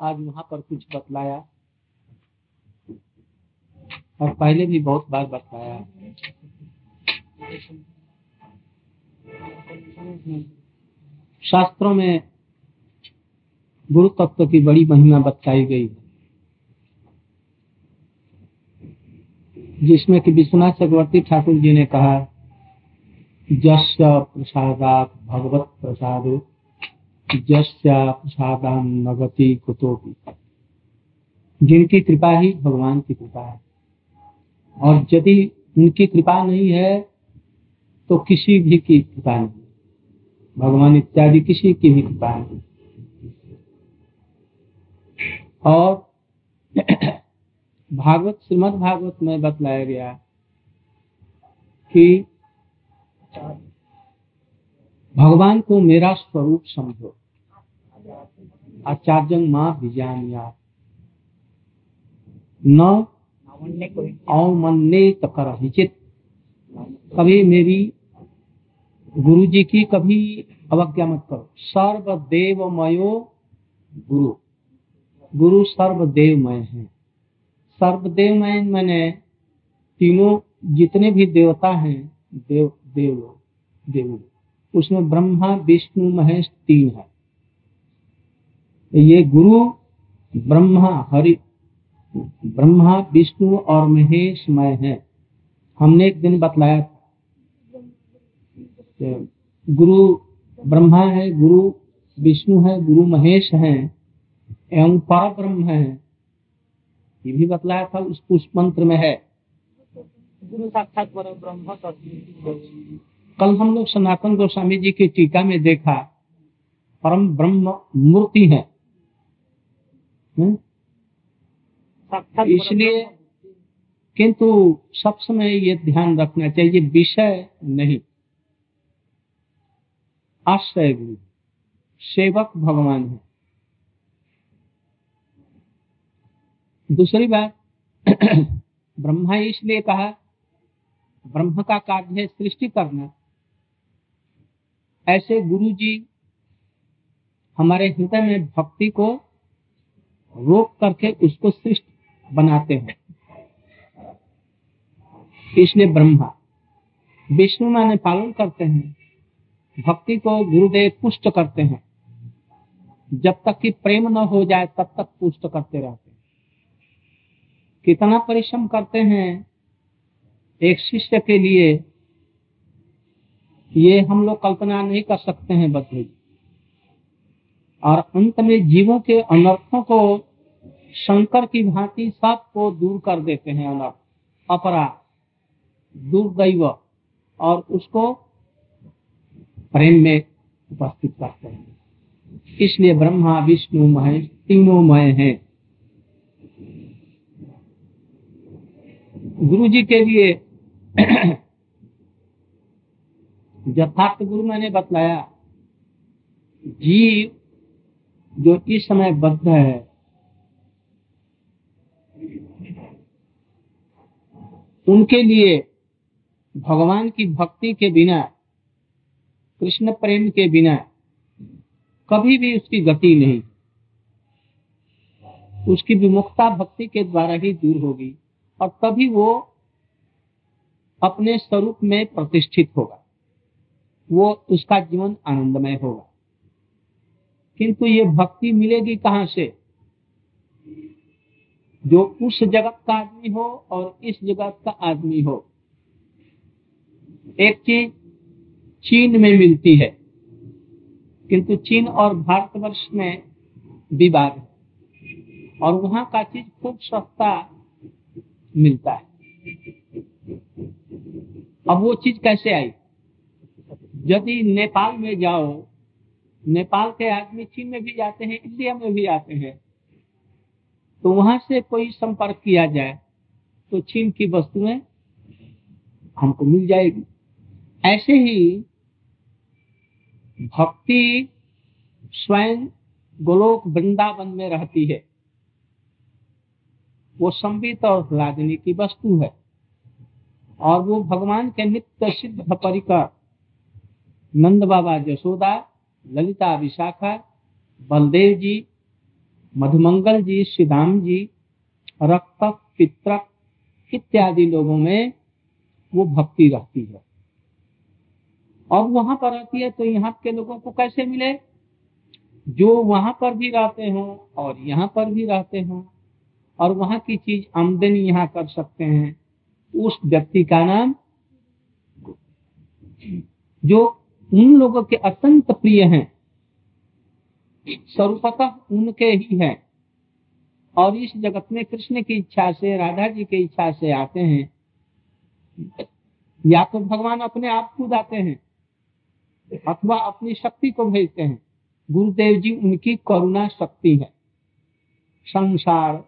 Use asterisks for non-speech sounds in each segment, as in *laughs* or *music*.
आज वहाँ पर कुछ बतलाया और पहले भी बहुत बार बतलाया। शास्त्रों में गुरु तत्व की बड़ी महिमा बताई गई है। जिसमें कि विश्वनाथ चक्रवर्ती ठाकुर जी ने कहा जस प्रसादात भगवत प्रसादो। जस्या प्रसादान नगति कुतोपी। जिनकी कृपा ही भगवान की कृपा है। और यदि उनकी कृपा नहीं है तो किसी भी की कृपा नहीं भगवान इत्यादि किसी की भी कृपा नहीं और *clears throat* भागवत, श्रीमद भागवत में बतलाया गया कि भगवान को मेरा स्वरूप समझो। आचार्य माँ विजानिया। न हिचित कभी मेरी गुरु जी की कभी अवज्ञा मत करो। सर्वदेवमयो गुरु। गुरु सर्व सर्वदेवमय है। सर्वदेवमय मैंने तीनों जितने भी देवता हैं, देव देव देव। उसमें ब्रह्मा, विष्णु, महेश तीन है। ये गुरु ब्रह्मा हरि ब्रह्मा विष्णु और महेश मय है। हमने एक दिन बतलाया था। गुरु ब्रह्मा है गुरु विष्णु है गुरु महेश है एवं पर ब्रह्म है। ये भी बतलाया था उस पुष्प मंत्र में है। गुरु साक्षात पर ब्रह्म कल हम लोग सनातन गोस्वामी जी की टीका में देखा परम ब्रह्म मूर्ति है। इसलिए किंतु सब समय ये ध्यान रखना चाहिए विषय नहीं। आश्रय गुरु, सेवक भगवान है। दूसरी बात, *clears throat* ब्रह्मा इसलिए कहा, ब्रह्म का कार्य है सृष्टि करना। ऐसे गुरु जी हमारे हृदय में भक्ति को रोक करके उसको सृष्टि बनाते हैं। इसलिए ब्रह्मा, विष्णु माने पालन करते हैं, भक्ति को गुरुदेव पुष्ट करते हैं। जब तक कि प्रेम न हो जाए, तब तक पुष्ट करते रहते हैं। कितना परिश्रम करते हैं एक शिष्य के लिए, ये हम लोग कल्पना नहीं कर सकते हैं बदले और अंत में जीवों के अनर्थों को शंकर की भांति सबको दूर कर देते हैं अनर्थ, अपराध, दुर्दैव, और उसको प्रेम में उपस्थित करते हैं। इसलिए ब्रह्मा, विष्णु, महेश तीनों मय है। गुरु जी के लिए *clears throat* यथार्थ गुरु मैंने बतलाया, जीव जो इस समय बद्ध है। उनके लिए भगवान की भक्ति के बिना, कृष्ण प्रेम के बिना कभी भी उसकी गति नहीं। उसकी विमुखता भक्ति के द्वारा ही दूर होगी और तभी वो अपने स्वरूप में प्रतिष्ठित होगा। वो उसका जीवन आनंदमय होगा। किंतु ये भक्ति मिलेगी कहाँ से? जो उस जगत का आदमी हो और इस जगत का आदमी हो। एक चीज़ चीन में मिलती है, किंतु चीन और भारतवर्ष में विवाद है और वहाँ का चीज़ खूब सस्ता मिलता है। अब वो चीज़ कैसे आई? यदि नेपाल में जाओ नेपाल के आदमी चीन में भी जाते हैं, इंडिया में भी आते हैं। तो वहाँ से कोई संपर्क किया जाए तो चीन की वस्तुएँ हमको मिल जाएगी। ऐसे ही भक्ति स्वयं गोलोक वृंदावन में रहती है। वो संबित और राजनी की वस्तु है। और वो भगवान के नित्य सिद्ध परिकर नंद बाबा जसोदा ललिता विशाखा, बलदेव जी, मधुमंगल जी सिदाम जी, रक्त पित्रक इत्यादि लोगों में वो भक्ति रहती है। और वहाँ पर रहती है तो यहाँ के लोगों को कैसे मिले? जो वहाँ पर भी रहते हो और यहाँ पर भी रहते हो और वहाँ की चीज़ आमदनी यहाँ कर सकते हैं, उस व्यक्ति का नाम जो उन लोगों के अत्यंत प्रिय हैं। स्वरूपतः उनके ही हैं। और इस जगत में कृष्ण की इच्छा से, राधा जी की इच्छा से आते हैं। या तो भगवान अपने आप खुद आते हैं, अथवा अपनी शक्ति को भेजते हैं। गुरुदेव जी, उनकी करुणा शक्ति है। संसार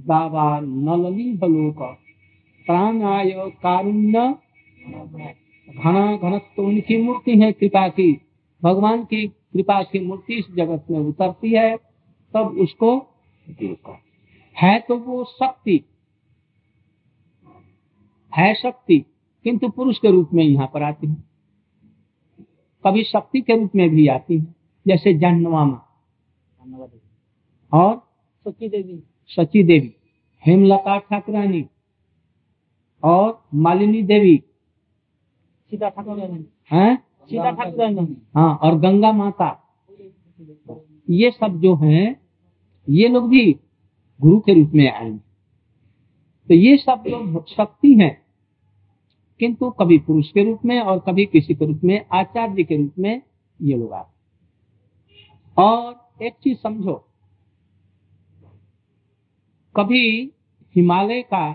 दावा नलली बलोक प्राणाय कारुण्य। घना घनत्व उनकी मूर्ति है कृपा की। भगवान की कृपा की मूर्ति इस जगत में उतरती है तब उसको है तो वो शक्ति है शक्ति किंतु पुरुष के रूप में यहाँ पर आती है। कभी शक्ति के रूप में भी आती है जैसे जन्नवामा और सची देवी सची देवी हेमलता ठाकुरानी और मालिनी देवी। सीता ठाकुर हैं सीता ठाकुर हाँ और गंगा माता। ये सब जो हैं ये लोग भी गुरु के रूप में आए तो ये सब लोग शक्ति हैं किंतु कभी पुरुष के रूप में और कभी किसी के रूप में आचार्य के रूप में ये लोग आते और एक चीज़ समझो कभी हिमालय का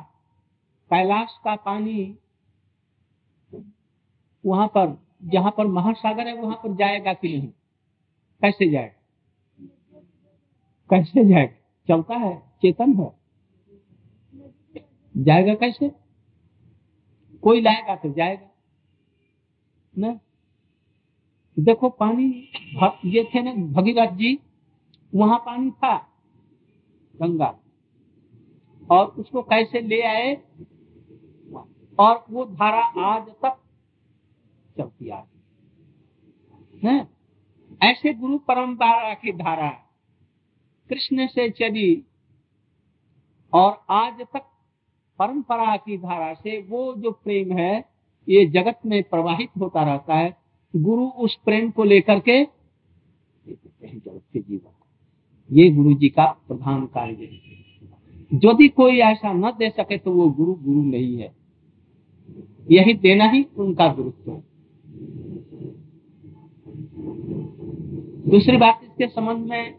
कैलाश का पानी वहाँ पर, जहाँ पर महासागर है, वहाँ पर जाएगा कि नहीं? कैसे जाएगा कैसे जाएगा चलता है, चेतन है। जाएगा कैसे? कोई लाएगा तो जाएगा, न? देखो, पानी ये थे ना भगीरथ जी, वहाँ पानी था, गंगा। और उसको कैसे ले आए? और वो धारा आज तक चलती आ है। ऐसे गुरु परंपरा की धारा कृष्ण से चली और आज तक परंपरा की धारा से वो जो प्रेम है, ये जगत में प्रवाहित होता रहता है। गुरु उस प्रेम को लेकर के जगत के जीवन ये गुरु जी का प्रधान कार्य है। यदि कोई ऐसा न दे सके तो वो गुरु गुरु नहीं है। यही देना ही उनका गुरुत्व है। दूसरी बात, इसके संबंध में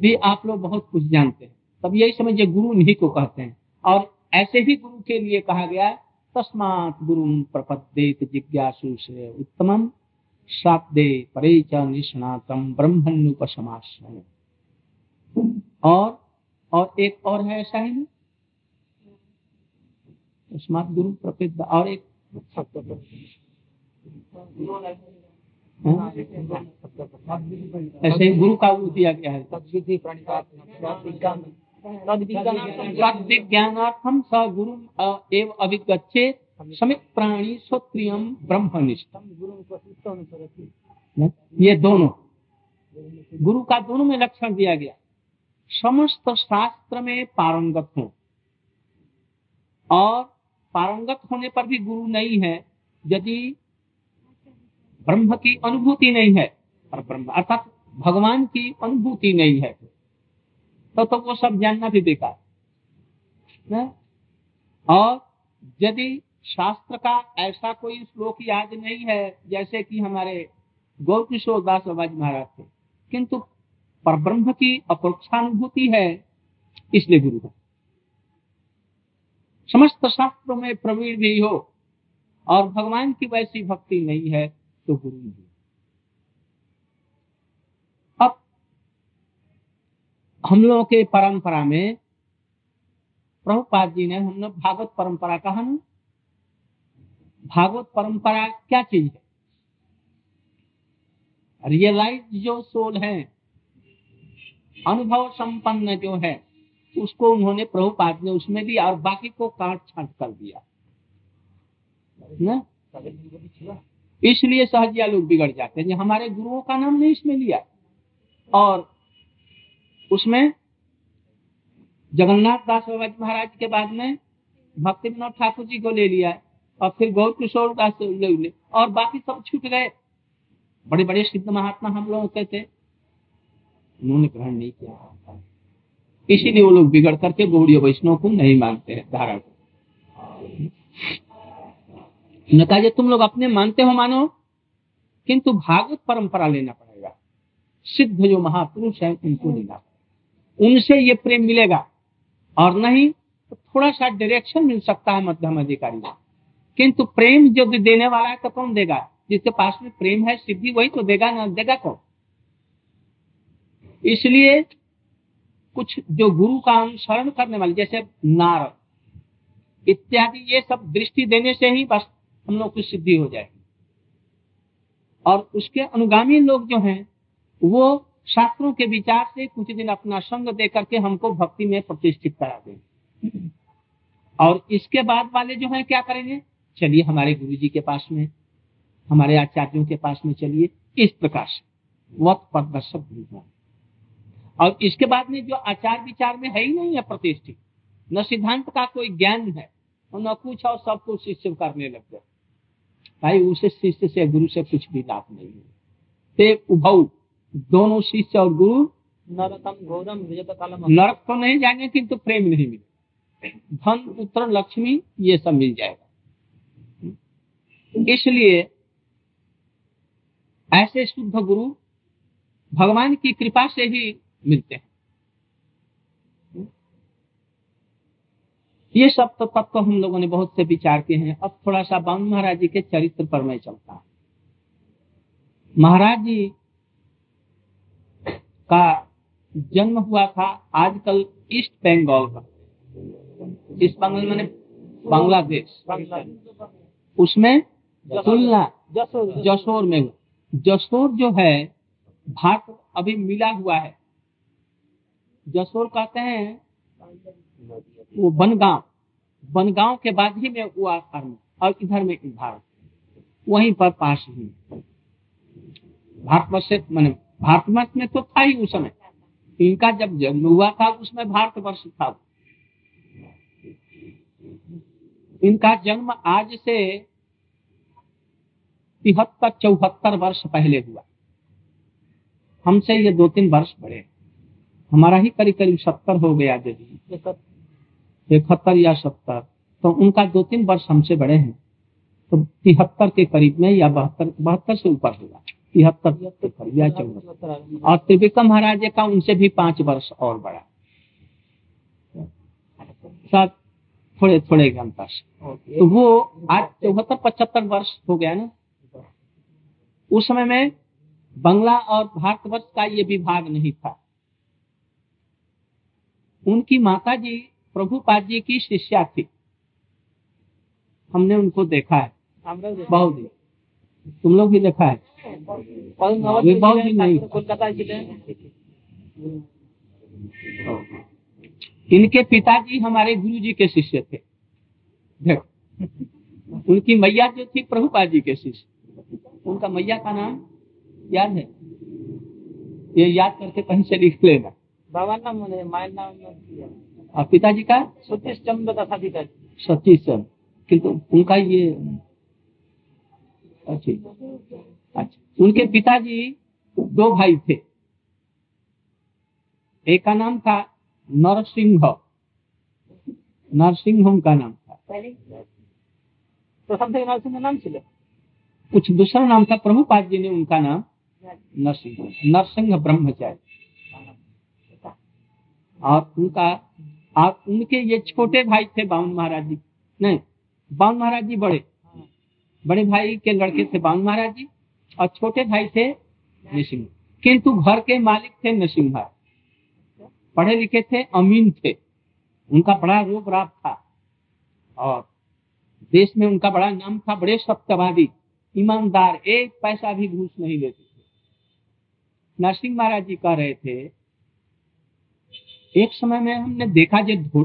भी आप लोग बहुत कुछ जानते हैं। तब यही समझिए गुरु नहीं को कहते हैं। और ऐसे ही गुरु के लिए कहा गया तस्मात गुरु प्रपद्येत जिज्ञासु से उत्तम साप्दे परे च निष्णातम ब्रह्मण्युपमाश्रय और और एक और है ऐसा ही? तस्मात गुरु प्रपद और एक ऐसे ही गुरु का वो दिया गया है। विज्ञानार्थम स गुरु एव अभिगछे समित प्राणी स्वत्रिय ब्रह्मनिष्ठ ये दोनों, गुरु का दोनों में लक्षण दिया गया। समस्त शास्त्र में पारंगत हो। और पारंगत होने पर भी गुरु नहीं है, यदि ब्रह्म की अनुभूति नहीं है। और ब्रह्म अर्थात भगवान की अनुभूति नहीं है। तो तो वो सब जानना भी बेकार। और यदि शास्त्र का ऐसा कोई श्लोक याद नहीं है, जैसे कि हमारे गौर किशोर दास महाराज थे, किंतु पर ब्रह्म की अपरोक्षानुभूति है, इसलिए गुरु है समस्त शास्त्रों में प्रवीण भी हो, और भगवान की वैसी भक्ति नहीं है तो गुरु नहीं अब हम लोगों के परंपरा में प्रभुपाद जी ने हमने भागवत परंपरा कहा ना भागवत परंपरा क्या चीज़ है? रियलाइज़ जो सोल है। अनुभव संपन्न जो है, उसको उन्होंने प्रभुपाद ने उसमें दिया और बाकी को काट छाट कर दिया। ना? इसलिए सहजिया लोग बिगड़ जाते हैं। हमारे गुरुओं का नाम नहीं इसमें लिया। और उसमें जगन्नाथ दास बाबा जी महाराज के बाद में भक्ति विनोद ठाकुर जी को ले लिया और फिर गौर किशोर दास ले ले और बाकी सब छूट गए। बड़े बड़े सिद्ध महात्मा हम लोग के थे। उन्होंने ग्रहण नहीं किया। इसीलिए वो लोग बिगड़ करके गौड़ी वैष्णव को नहीं मानते हैं धारा को न कहा तुम लोग अपने मानते हो, मानो? किंतु भागवत परंपरा लेना पड़ेगा। सिद्ध जो महापुरुष है, उनको लेना पड़ेगा। उनसे ये प्रेम मिलेगा। और नहीं तो थोड़ा सा डायरेक्शन मिल सकता है मध्यम अधिकारी को। किंतु प्रेम जो देने वाला है तो कौन देगा? जिसके पास में प्रेम है, सिद्धि, वही तो देगा ना, देगा कौन? इसलिए कुछ जो गुरु का अनुसरण करने वाले, जैसे नारद, इत्यादि, ये सब दृष्टि देने से ही बस हम लोग की सिद्धि हो जाएगी और उसके अनुगामी लोग जो हैं, वो शास्त्रों के विचार से कुछ दिन अपना संग दे करके हमको भक्ति में प्रतिष्ठित करा देंगे और इसके बाद वाले जो हैं, क्या करेंगे? चलिए हमारे गुरु जी के पास में, हमारे आचार्यों के पास में चलिए, इस प्रकार से। वक्त प्रदर्शक और इसके बाद में जो आचार विचार में है ही नहीं है प्रतिष्ठित, न सिद्धांत का कोई ज्ञान है, और न कुछ और सब कुछ शिष्य करने लग गए भाई उसे शिष्य से गुरु से कुछ भी लाभ नहीं है। ते उभव दोनों शिष्य और गुरु। नरकम घोरम नरक तो नहीं जाएँगे किंतु तो प्रेम नहीं मिले धन पुत्र लक्ष्मी ये सब मिल जाएगा। इसलिए ऐसे शुद्ध गुरु भगवान की कृपा से ही मिलते हैं। ये सब तो तत्व तो हम लोगों ने बहुत से विचार किए हैं। अब थोड़ा सा बावन महाराज जी के चरित्र पर मैं चलता महाराज जी का जन्म हुआ था आजकल ईस्ट बंगाल का। ईस्ट बंगाल मैंने बांग्लादेश। उसमें तुलना जसोर में जसोर जो है, भारत अभी मिला हुआ है। जसोर कहते हैं वो बनगांव। बनगांव के बाद ही में हुआ कर्म और इधर में भारत। वहीं पर पास ही भारतवर्ष से मैंने भारतवर्ष में तो था ही उस समय। इनका जब जन्म हुआ था उसमें भारतवर्ष था। इनका जन्म आज से तिहत्तर, चौहत्तर वर्ष पहले हुआ। हमसे ये दो तीन वर्ष बड़े। हमारा ही करीब करीब सत्तर हो गया यदि इकहत्तर या सत्तर तो उनका दो तीन वर्ष हमसे बड़े हैं। तो तिहत्तर के करीब में या बहत्तर बहत्तर से ऊपर होगा। तिहत्तर के करीब या चौहत्तर। और त्रिविक्रम महाराज का उनसे भी पाँच वर्ष और बड़ा। सब थोड़े थोड़े घंटा से। तो वो आज चौहत्तर पचहत्तर वर्ष हो गया ना? उस समय में बंगला और भारतवर्ष का ये विभाग नहीं था। उनकी माता जी प्रभुपाद जी की शिष्या थी। हमने उनको देखा है। बहुत दिन। तुम लोग भी देखा है? बहुत दिन नहीं। कोलकाता इनके पिताजी हमारे गुरु जी के शिष्य थे। देखो। उनकी मैया जो थी प्रभुपाद जी के शिष्य। उनका मैया का नाम याद है? ये याद करके कहीं से लिख लेना। बाबा नाम मायर नाम और पिताजी का सतीश चंद्र तथा पिताजी। सतीश चंद्र। किंतु उनका ये अच्छा। अच्छा। उनके पिताजी दो भाई थे। एक का नाम था नरसिंह। नरसिंह उनका नाम था। प्रथम थे नरसिंह नाम छिले कुछ दूसरा नाम था प्रभुपाद जी ने उनका नाम नरसिंह। नरसिंह ब्रह्मचारी। और उनका और उनके ये छोटे भाई थे बावन महाराज जी, नहीं, बावन महाराज जी बड़े। बड़े भाई के लड़के थे बावन महाराज जी और छोटे भाई थे नरसिंह किंतु घर के मालिक थे नरसिंह पढ़े लिखे थे, अमीन थे। उनका बड़ा रोग राग था। और देश में उनका बड़ा नाम था, बड़े सत्यवादी, ईमानदार, एक पैसा भी घूस नहीं लेते थे। नरसिंह महाराज जी कह रहे थे एक समय में हमने देखा जो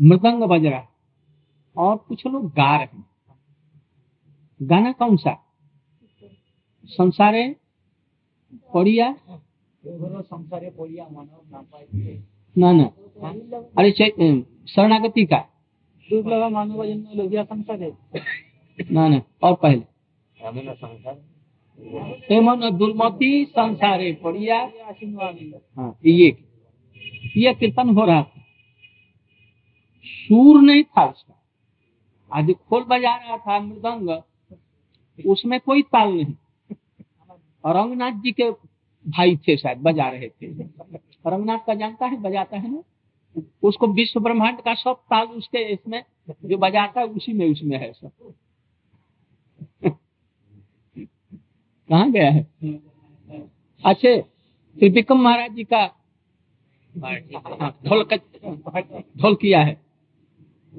मृदंग बज रहा और कुछ लोग गा रहे हैं। गाना कौन सा? संसारे पड़िया? संसारे पड़िया मानव ना ना। अरे शरणागति का। मानव जन्म लोहिया संसारे ना ना, और पहले। संसार संसारे पड़िया। हाँ ये ये कीर्तन हो रहा था। सूर नहीं था उसका। आज खोल बजा रहा था, मृदंग। उसमें कोई ताल नहीं। और रंगनाथ जी के भाई थे शायद, बजा रहे थे। रंगनाथ का जानता है, बजाता है ना? उसको विश्व ब्रह्मांड का सब ताल उसके इसमें, जो बजाता है, उसी में उसमें है सब। कहा गया है? अच्छे, त्रिपिकम महाराज जी का ढोल किया है।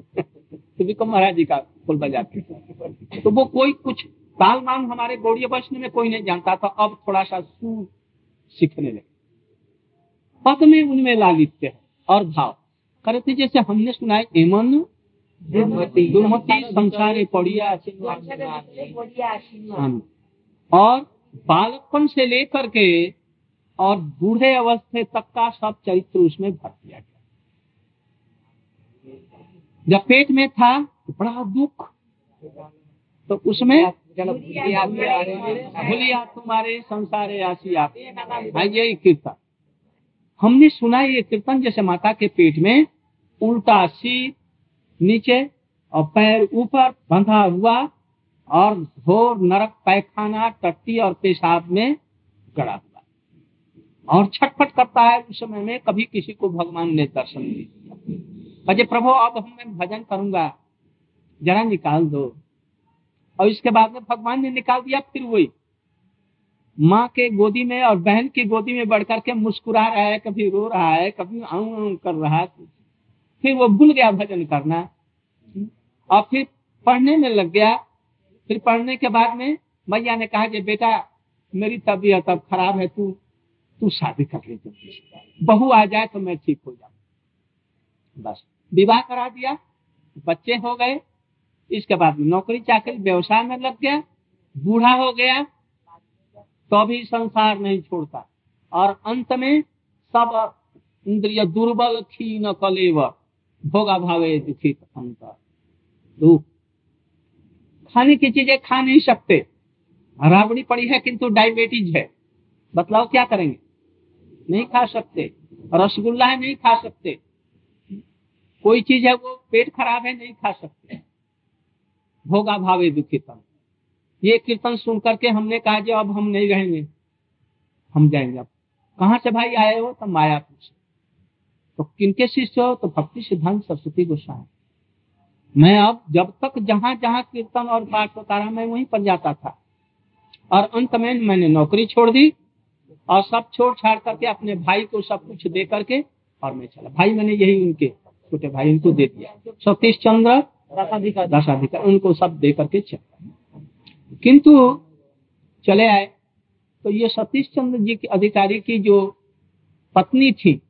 त्रिविक्रम महाराज जी का ढोल बजाते तो वो कोई कुछ ताल मान हमारे गौड़ीय वैष्णव में कोई नहीं जानता था। अब थोड़ा सा सुर सीखने लगे। पद में उनमें लालित्य है और भाव। करते जैसे हमने सुना है एमन दुर्मति संसारे पड़िया और बालकपन से लेकर के और बूढ़े अवस्थे तक का सब चरित्र उसमें भर दिया गया। जब पेट में था तो बड़ा दुख। तो उसमें भूलिया तुम्हारे संसारे हाँ, यही कीर्तन। हमने सुना ये कीर्तन जैसे माता के पेट में उल्टा सिर नीचे और पैर ऊपर बंधा हुआ और घोर नरक पैखाना टट्टी और पेशाब में गड़ा हुआ। और छटपट करता है उस समय में, कभी किसी को भगवान ने दर्शन नहीं दिया प्रभु, अब हम मैं भजन करूँगा, जरा निकाल दो। और इसके बाद में भगवान ने निकाल दिया, फिर वही। माँ के गोदी में और बहन की गोदी में बढ़ करके मुस्कुरा रहा है, कभी रो रहा है, कभी आऊ आऊ कर रहा है। फिर वो भूल गया भजन करना। और फिर पढ़ने में लग गया। फिर पढ़ने के बाद में मैया ने कहा कि बेटा, मेरी तबीयत अब खराब है, तू तू शादी कर ले जल्दी से। बहू आ जाए तो मैं ठीक हो जाऊँ। बस। विवाह करा दिया, बच्चे हो गए, इसके बाद नौकरी चाकरी, व्यवसाय में लग गया, बूढ़ा हो गया तो भी संसार नहीं छोड़ता। और अंत में सब इंद्रिय दुर्बल, क्षीण, कलेव भोगा भावे दुखित अंत दुख। खाने की चीज़ें खा नहीं सकते। राबड़ी पड़ी है, किंतु डायबिटीज़ है। बतलाओ क्या करेंगे? नहीं खा सकते। रसगुल्ला है नहीं खा सकते। कोई चीज़ है वो पेट खराब है, नहीं खा सकते। भोगा भावे दुखितम। ये कीर्तन सुन करके हमने कहा जो, अब हम नहीं रहेंगे। हम जाएँगे अब। कहाँ से भाई आए हो? तो मायापुर से तो किनके शिष्य हो? तो भक्ति सिद्धांत सरस्वती गोस्वामी। मैं अब जब तक जहाँ जहाँ कीर्तन और पाठ होता रहा, मैं वहीं पर जाता था। और अंत में मैंने नौकरी छोड़ दी। और सब छोड़ छाड़ करके अपने भाई को सब कुछ दे करके और मैं चला। भाई मैंने यही उनके छोटे भाई उनको दे दिया। सतीश चंद्र रसाधिकार दशाधिकार उनको सब दे करके चला। किंतु चले आए। तो ये सतीश चंद्र जी के अधिकारी की जो पत्नी थी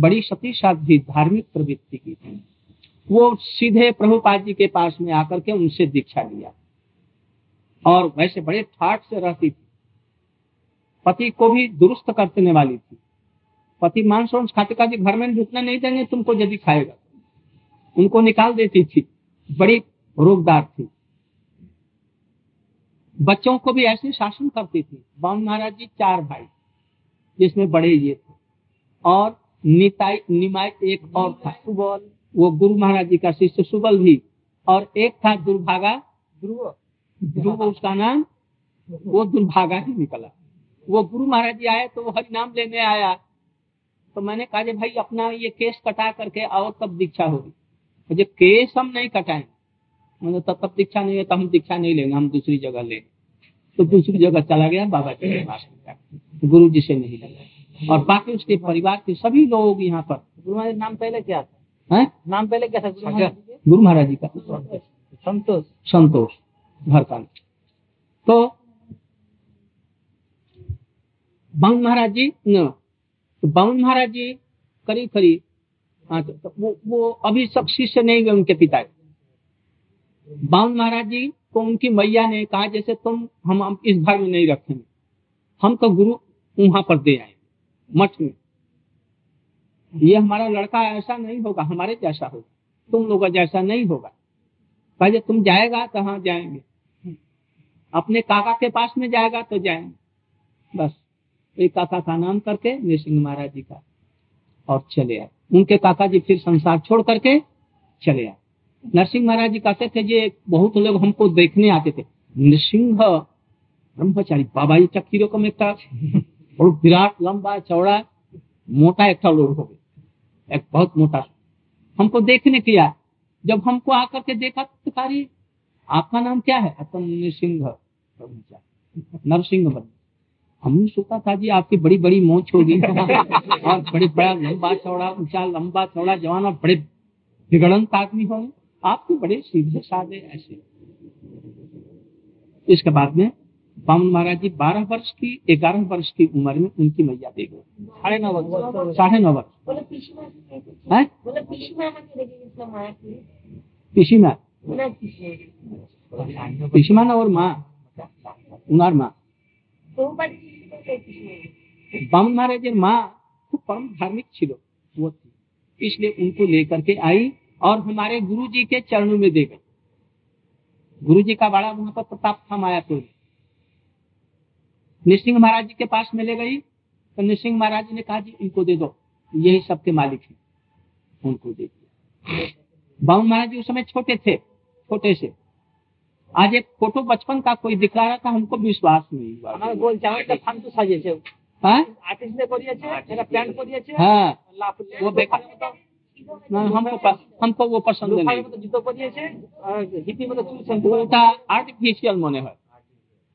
बड़ी सती साध्वी धार्मिक प्रवृत्ति की थी वो सीधे प्रभुपाद जी के पास में आकर के उनसे दीक्षा लिया। और वैसे बड़े ठाट से रहती थी। पति को भी दुरुस्त करने वाली थी। पति मांस वांस खाते का जी घर में रुकने नहीं देंगे तुमको यदि खाएगा। उनको निकाल देती थी। बड़ी रोगदार थी। बच्चों को भी ऐसे शासन करती थी। बावन महाराज जी चार भाई जिसमें बड़े ये थे। और निताई निमाय एक और था। सुबल। वो गुरु महाराज जी का शिष्य सुबल भी। और एक था दुर्भागा ध्रुव। ध्रुव उसका नाम वो दुर्भागा ही निकला। वो गुरु महाराज जी आए तो वो हरि नाम लेने आया। तो मैंने कहा जी भाई अपना ये केस कटा करके आओ तब दीक्षा होगी। मुझे केस हम नहीं कटाएँगे मैंने तब तब दीक्षा नहीं है तो हम दीक्षा नहीं लेंगे हम दूसरी जगह लेंगे तो दूसरी जगह चला गया बाबा जी के पास। गुरु जी से नहीं लगा। और बाकी उसके परिवार के सभी लोग यहाँ पर गुरु महाराज नाम पहले क्या था? हैं? नाम पहले क्या था गुरु महाराज जी गुरु महाराज जी का। संतोष। संतोष। घर का तो बाउन महाराज जी न. तो बाउन महाराज जी करीब करीब हाँ तो, तो वो वो अभी सब शिष्य नहीं हुए उनके पिता के। बाउन महाराज जी को उनकी मैया ने कहा जैसे तुम हम हम इस घर में नहीं रखेंगे। हम तो गुरु वहाँ पर दे आए मठ में। ये हमारा लड़का ऐसा नहीं होगा हमारे जैसा होगा। तुम लोग जैसा नहीं होगा। कहे तुम जाएगा तो हाँ जाएँगे। अपने काका के पास में जाएगा तो जाएँगे। बस। एक काका का नाम करके नृसिंह महाराज जी का। और चले आए। उनके काका जी फिर संसार छोड़ करके चले आए। नरसिंह महाराज जी कहते थे, जे, बहुत लोग हमको देखने आते थे। नृसिंह ब्रह्मचारी, बाबा जी चक्की रकम एक विराट, लंबा, चौड़ा, मोटा एक लोग हो गए। एक बहुत मोटा हमको देखने किया जब हमको आकर के देखा तो आपका नाम क्या है? अपन नृसिंह नरसिंह बन। हमने सोचा था जी आपकी बड़ी बड़ी मोच होगी। *laughs* और बड़े बड़ा लंबा चौड़ा ऊँचा लंबा चौड़ा जवान और बड़े विगड़ंत आदमी होंगे। आपके बड़े सीधे साधे ऐसे। इसके बाद में बामन महाराज जी बारह वर्ष की ग्यारह वर्ष की उम्र में उनकी मैया दे गई। साढ़े नौ वर्ष। साढ़े नौ वर्ष। बोले पीछे में है? बोले पीछे में आना के देखिए इसमें माया की? पिसी माँ ना पीछे पिसी माँ और माँ उनार माँ। बामन महाराज माँ खूब परम धार्मिक थी। इसलिए उनको लेकर के आई और हमारे गुरु जी के चरणों में दे गई गुरु जी का बड़ा वहाँ पर प्रताप था मायापुर। में नृसिंह महाराज जी के पास में ले गई तो नृसिंह महाराज जी ने कहा, जी इनको दे दो। यही सबके मालिक है। उनको दे दिया। बाबू महाराज जी उस समय छोटे थे, छोटे से। आज एक फोटो बचपन का कोई दिखा रहा था हमको विश्वास नहीं আমার हुआ গোল চাওয়াটা ফান্তু সাজিয়েছে हाँ? আর্টিস্টে করিয়েছে এটা প্যান্ট করিয়েছে हाँ লাফ वो बेकार না, हमको प- हमको वो पसंद লোফার नहीं মতো জুতো পরিয়েছে আর হিপি মতো চুল শ্যাম্পু ওটা আর্টিফিশিয়াল মনে হয়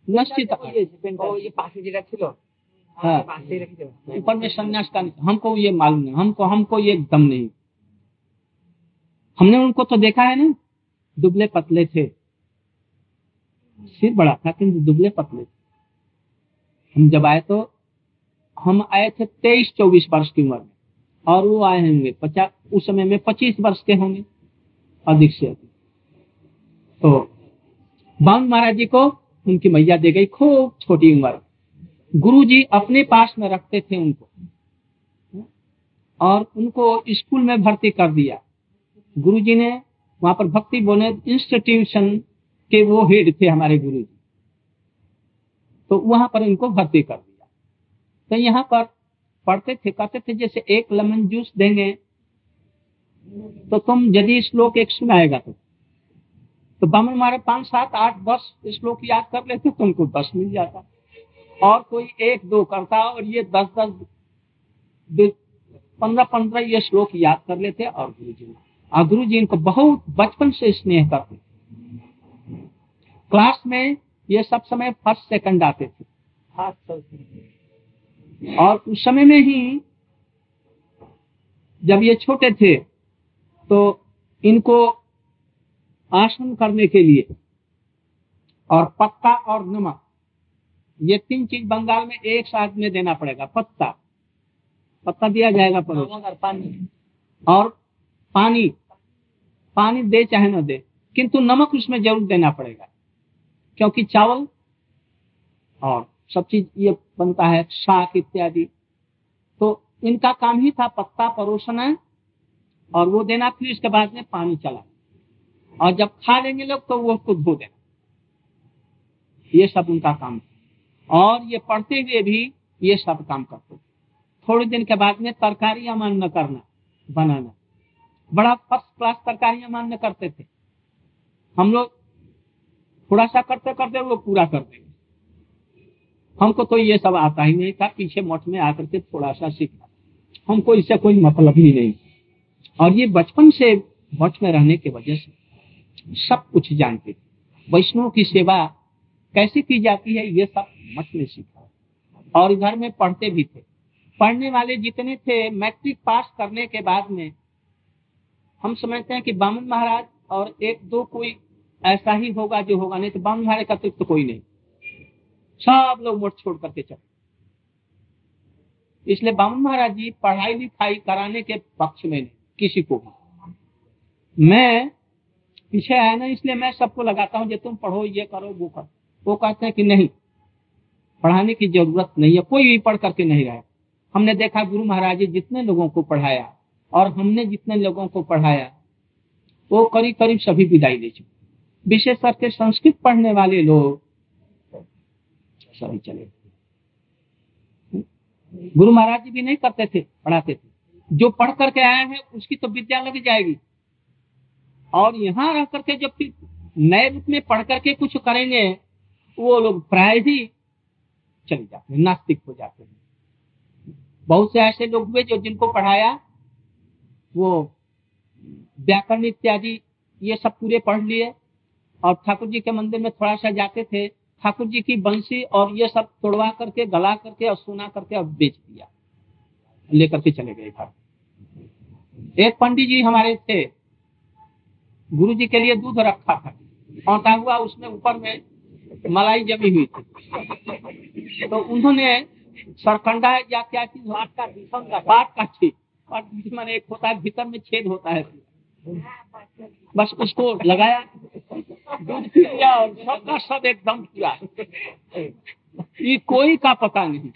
নিশ্চিত করিয়েছে পেনটা ও ये पासे যেটা ছিল हाँ পাশে রেখে দেবো ऊपर में संन्यास का हमको ये मालूम नहीं हमको हमको ये दम नहीं हमने उनको तो देखा है ना दुबले पतले थे सिर बड़ा था किंतु दुबले पतले हम जब आए तो हम आए थे तेईस चौबीस वर्ष की उम्र में, और वो आए होंगे पचास उस समय में पच्चीस वर्ष के होंगे, अधिक से अधिक। तो बाम महाराज जी को उनकी मैया दे गई खूब छोटी उम्र। गुरु जी अपने पास में रखते थे उनको, और उनको स्कूल में भर्ती कर दिया। गुरु जी ने वहाँ पर भक्ति बोने इंस्टीट्यूशन के वो हेड थे हमारे गुरु जी। तो वहाँ पर इनको भर्ती कर दिया। तो यहाँ पर पढ़ते थे, कहते थे, जैसे एक लेमन जूस देंगे तो तुम यदि श्लोक एक सुनाएगा तो। तो बामन हमारे पाँच, सात, आठ, दस श्लोक याद कर लेते तो उनको दस मिल जाता। और कोई एक, दो करता और ये दस दस पंद्रह पंद्रह ये श्लोक याद कर लेते और गुरु जी और गुरु जी इनको बहुत बचपन से स्नेह करते। क्लास में ये सब समय फ़र्स्ट सेकंड आते थे। और उस समय में ही जब ये छोटे थे तो इनको आसन करने के लिए और पत्ता और नमक ये तीन चीज़ बंगाल में एक साथ में देना पड़ेगा पत्ता। पत्ता दिया जाएगा और पानी। और पानी। पानी दे चाहे ना दे किंतु नमक उसमें ज़रूर देना पड़ेगा। क्योंकि चावल और सब चीज़ ये बनता है शाक इत्यादि। तो इनका काम ही था पत्ता परोसना और वो देना, फिर इसके बाद में पानी चला और जब खा लेंगे लोग तो वो उसको धो देना। ये सब उनका काम था। और ये पढ़ते हुए भी ये सब काम करते थोड़े दिन के बाद में तरकारियाँ मान्य करना, बनाना। बड़ा फ़र्स्ट क्लास तरकारियाँ मान्य करते थे। हम लोग थोड़ा सा करते करते वो पूरा कर देंगे। हमको तो ये सब आता ही नहीं था, पीछे मठ में आकर के थोड़ा सा सीखा। हमको इससे कोई मतलब ही नहीं। और ये बचपन से मठ में रहने की वजह से सब कुछ जानते थे। वैष्णव की सेवा कैसे की जाती है, ये सब मठ में सीखा। और घर में पढ़ते भी थे। पढ़ने वाले जितने थे, मैट्रिक पास करने के बाद में हम समझते हैं कि बामन महाराज और एक दो कोई ऐसा ही होगा जो होगा, नहीं तो बामन महाराज का अतिरिक्त तो कोई नहीं। सब लोग मोट छोड़ करके चले। इसलिए बामन महाराज जी पढ़ाई लिखाई कराने के पक्ष में नहीं, किसी को भी। मैं पीछे है ना, इसलिए मैं सबको लगाता हूँ, जो तुम पढ़ो, ये करो, वो करो। वो कहते हैं कि नहीं, पढ़ाने की ज़रूरत नहीं है, कोई भी पढ़ करके नहीं रहे। हमने देखा गुरु महाराज जी जितने लोगों को पढ़ाया और हमने जितने लोगों को पढ़ाया, वो करीब करीब सभी विदाई दे चुके विशेष करके संस्कृत पढ़ने वाले लोग। सभी चले गुरु महाराज जी भी नहीं करते थे, पढ़ाते थे। जो पढ़ करके आए हैं, उसकी तो विद्या लग जाएगी। और यहाँ रह करके जब नए रूप में पढ़ करके कुछ करेंगे, वो लोग प्राय ही चले जाते हैं, नास्तिक हो जाते हैं। बहुत से ऐसे लोग हुए जो जिनको पढ़ाया, वो व्याकरण इत्यादि, ये सब पूरे पढ़ लिए। और ठाकुर जी के मंदिर में थोड़ा सा जाते थे, ठाकुर जी की बंसी और ये सब तोड़वा करके, गला करके और सुना करके और बेच दिया, लेकर के चले गए घर। एक पंडित जी हमारे थे, गुरु जी के लिए दूध रखा था, औटा हुआ उसमें ऊपर में मलाई जमी हुई थी। तो उन्होंने सरकंडा या क्या चीज़ का का बात का और बीच में एक होता है, भीतर में छेद होता है। बस उसको लगाया, दूध लिया और सब का सब एकदम पूरा ये कोई का पता नहीं।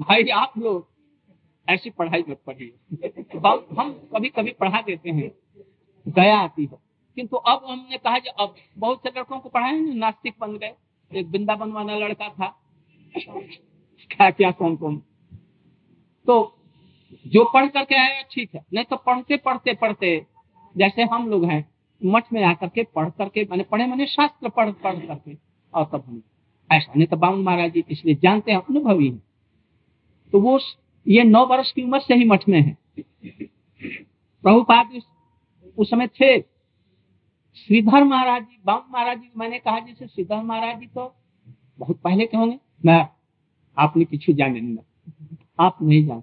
भाई, आप लोग ऐसी पढ़ाई मत पढ़िए हम कभी कभी पढ़ा देते हैं, दया आती है। किंतु अब हमने कहा कि अब बहुत से लड़कों को पढ़ाए, नास्तिक बन गए। एक वृंदावन वाला लड़का था। क्या क्या, कौन कौन? तो जो पढ़ करके आया ठीक है। नहीं तो पढ़ते पढ़ते पढ़ते, जैसे हम लोग हैं, मठ में आकर के पढ़ करके, मैंने पढ़े, मैंने शास्त्र पढ़ पढ़ करके, और तब हम ऐसा। नहीं तो बाबू महाराज जी इसलिए जानते हैं, अनुभवी है। तो वो ये नौ वर्ष की उम्र से ही मठ में है। प्रभुपाद उस- समय थे। श्रीधर महाराज जी, बाबू महाराज जी, मैंने कहा जैसे श्रीधर महाराज जी तो बहुत पहले के होंगे, मैं आपने किसी जाने नहीं आप नहीं जान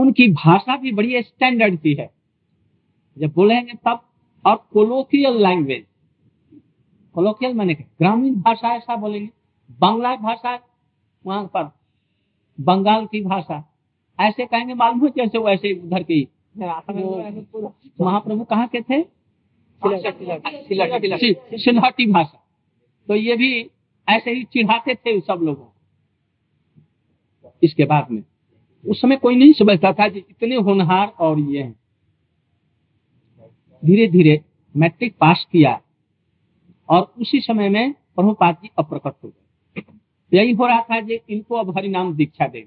उनकी भाषा भी बड़ी स्टैंडर्ड की है। जब बोलेंगे तब और कोलोकियल लैंग्वेज कोलोकियल मैंने ग्रामीण भाषा ऐसा बोलेंगे। बांग्ला भाषा वहाँ पर बंगाल की भाषा। ऐसे कहेंगे मालूम है कैसे वैसे उधर की महाप्रभु। कहाँ के थे? सिलहटी भाषा। तो ये भी ऐसे ही चिढ़ाते थे सब लोगों। इसके बाद में। उस समय कोई नहीं समझता था कि इतने होनहार और ये हैं। धीरे धीरे मैट्रिक पास किया और उसी समय में प्रभुपाद जी अप्रकट हो गए। यही हो रहा था कि इनको अब हरिनाम दीक्षा दे।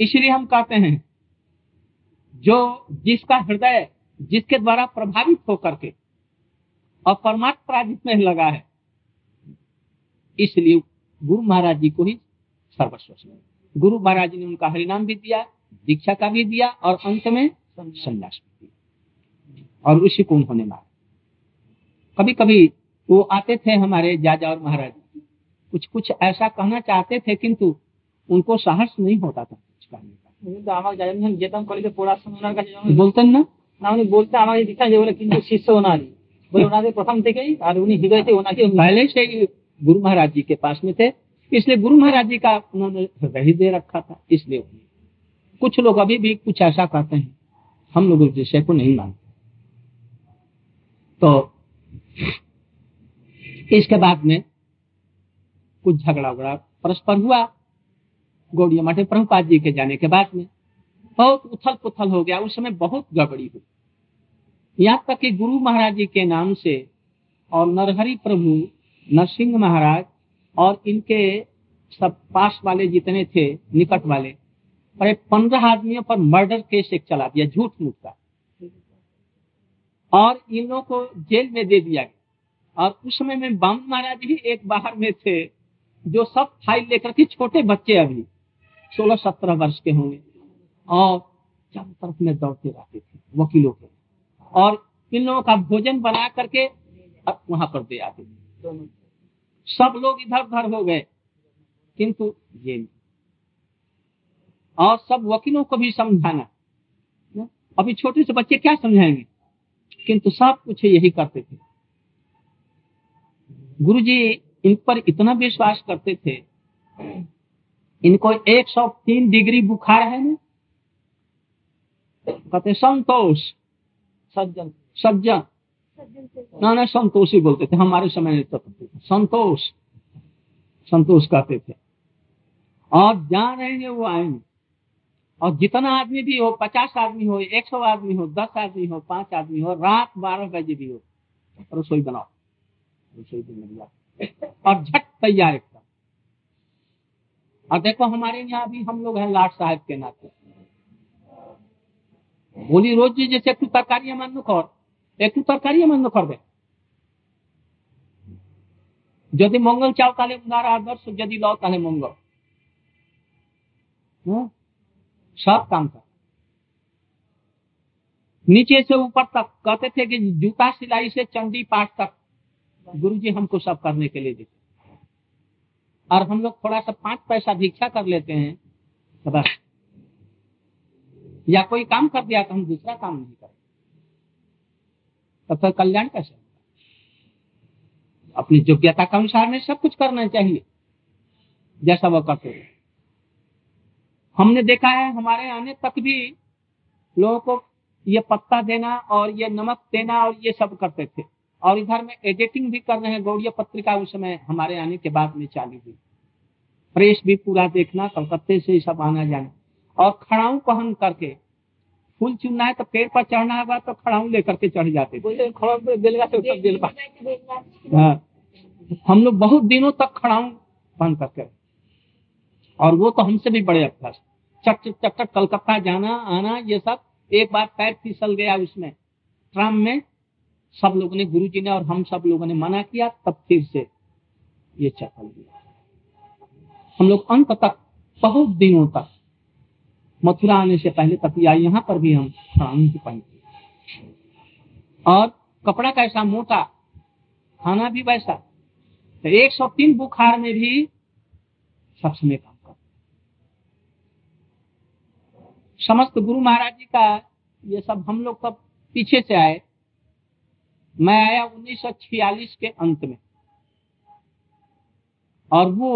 इसलिए हम कहते हैं, जो जिसका हृदय जिसके द्वारा प्रभावित होकर के और परमात्मा जिसमें लगा है, इसलिए गुरु महाराज जी को ही सर्वस्व गुरु महाराज जी ने उनका हरिनाम भी दिया, दीक्षा का भी दिया और अंत में संन्यास भी दिया। और उसी को उन्होंने मारा। कभी कभी वो आते थे हमारे जाजा और महाराज कुछ कुछ ऐसा कहना चाहते थे, किंतु उनको साहस नहीं होता था। कुछ कहने का কিন্তু আমাকে যাই আমি যেতাম কলেজে পড়ার সময় ওনার কাছে যখন बोलते ना না উনি বলতে আমাকে দীক্ষা যে বলে কিন্তু শিষ্য ওনারই বলে ওনাদের প্রথম থেকেই আর উনি হৃদয়তে ওনাকে पहले से ही गुरु महाराज जी के पास में थे इसलिए गुरु महाराज जी का उन्होंने हृदय ही दे रखा था इसलिए कुछ लोग अभी भी कुछ ऐसा कहते हैं हम लोग उस विषय को नहीं मानते तो इसके बाद में कुछ झगड़ा उगड़ा परस्पर हुआ गौड़िया मठे प्रभुपाद जी के जाने के बाद में बहुत उथल पुथल हो गया। उस समय बहुत गड़बड़ी हुई। यहाँ तक कि गुरु महाराज जी के नाम से और नरहरि प्रभु, नरसिंह महाराज और इनके सब पास वाले जितने थे, निकट वाले, अरे पंद्रह आदमियों पर मर्डर केस एक चला दिया झूठ मूठ का। और इन लोगों को जेल में दे दिया गया। और उस समय में बाम महाराज भी एक बाहर में थे, जो सब फ़ाइल लेकर के छोटे बच्चे अभी सोलह सत्रह वर्ष के होंगे और चारों तरफ़ में दौड़ते रहते थे, वकीलों के। और इन लोगों का भोजन बना करके वहाँ पर दे आते थे। सब लोग इधर उधर हो गए, किंतु ये और सब वकीलों को भी समझाना अभी छोटे से बच्चे क्या समझाएँगे? किंतु सब कुछ यही करते थे। गुरुजी इन पर इतना विश्वास करते थे इनको 103 डिग्री बुखार है ना? कहते संतोष। सज्जन। सज्जन। ना ना संतोष ही बोलते थे हमारे समय में तो संतोष। संतोष कहते थे। और जहाँ रहेंगे वो आएँगे। और जितना आदमी भी हो पचास आदमी हो एक सौ आदमी हो दस आदमी हो पाँच आदमी हो रात बारह बजे भी हो रसोई बनाओ। रसोई जाए और झट तैयार। और देखो हमारे यहाँ भी हम लोग हैं लाट साहब के नाते बोली रोज जी जैसे একটু তরকারি আমার কর একটু তরকারি আমার করবে যদি মঙ্গল চাও তাহলে উনার আদর্শ যদি লও তাহলে মঙ্গল हाँ? सब काम कर नीचे से ऊपर तक कहते थे कि जूता सिलाई से चंडी पाठ तक गुरुजी हमको सब करने के लिए देते और हम लोग थोड़ा सा पाँच पैसा भिक्षा कर लेते हैं तो बस। या कोई काम कर दिया तो हम दूसरा काम नहीं करें तब तक कल्याण कैसे? अपनी योग्यता के अनुसार में सब कुछ करना चाहिए, जैसा वो करते हैं हमने देखा है, हमारे आने तक भी लोगों को ये पत्ता देना और ये नमक देना और ये सब करते थे। और इधर में एडिटिंग भी कर रहे हैं। गौड़िया पत्रिका उस समय हमारे आने के बाद में चालू हुई। प्रेस भी पूरा देखना कलकत्ते से सब आना जाना। और खड़ाऊ पहन करके फूल चुनना है तो पेड़ पर चढ़ना होगा तो खड़ाऊ लेकर के चढ़ जाते हाँ हम लोग बहुत दिनों तक खड़ाऊ पहन करके। और वो तो हमसे भी बड़े अभ्यास चट चट चट चट कलकत्ता जाना आना ये सब। एक बार पैर फिसल गया उसमें। ट्राम में सब लोगों ने गुरु जी ने और हम सब लोगों ने मना किया, तब फिर से ये चल दिया। हम लोग अंत तक बहुत दिनों तक मथुरा आने से पहले तक या यहाँ पर भी हम ही पहनते और कपड़ा कैसा मोटा, खाना भी वैसा तो एक सौ तीन बुखार में भी सब समय काम कर समस्त गुरु महाराज जी का ये सब हम लोग सब पीछे से आए मैं आया 1946 के अंत में। और वो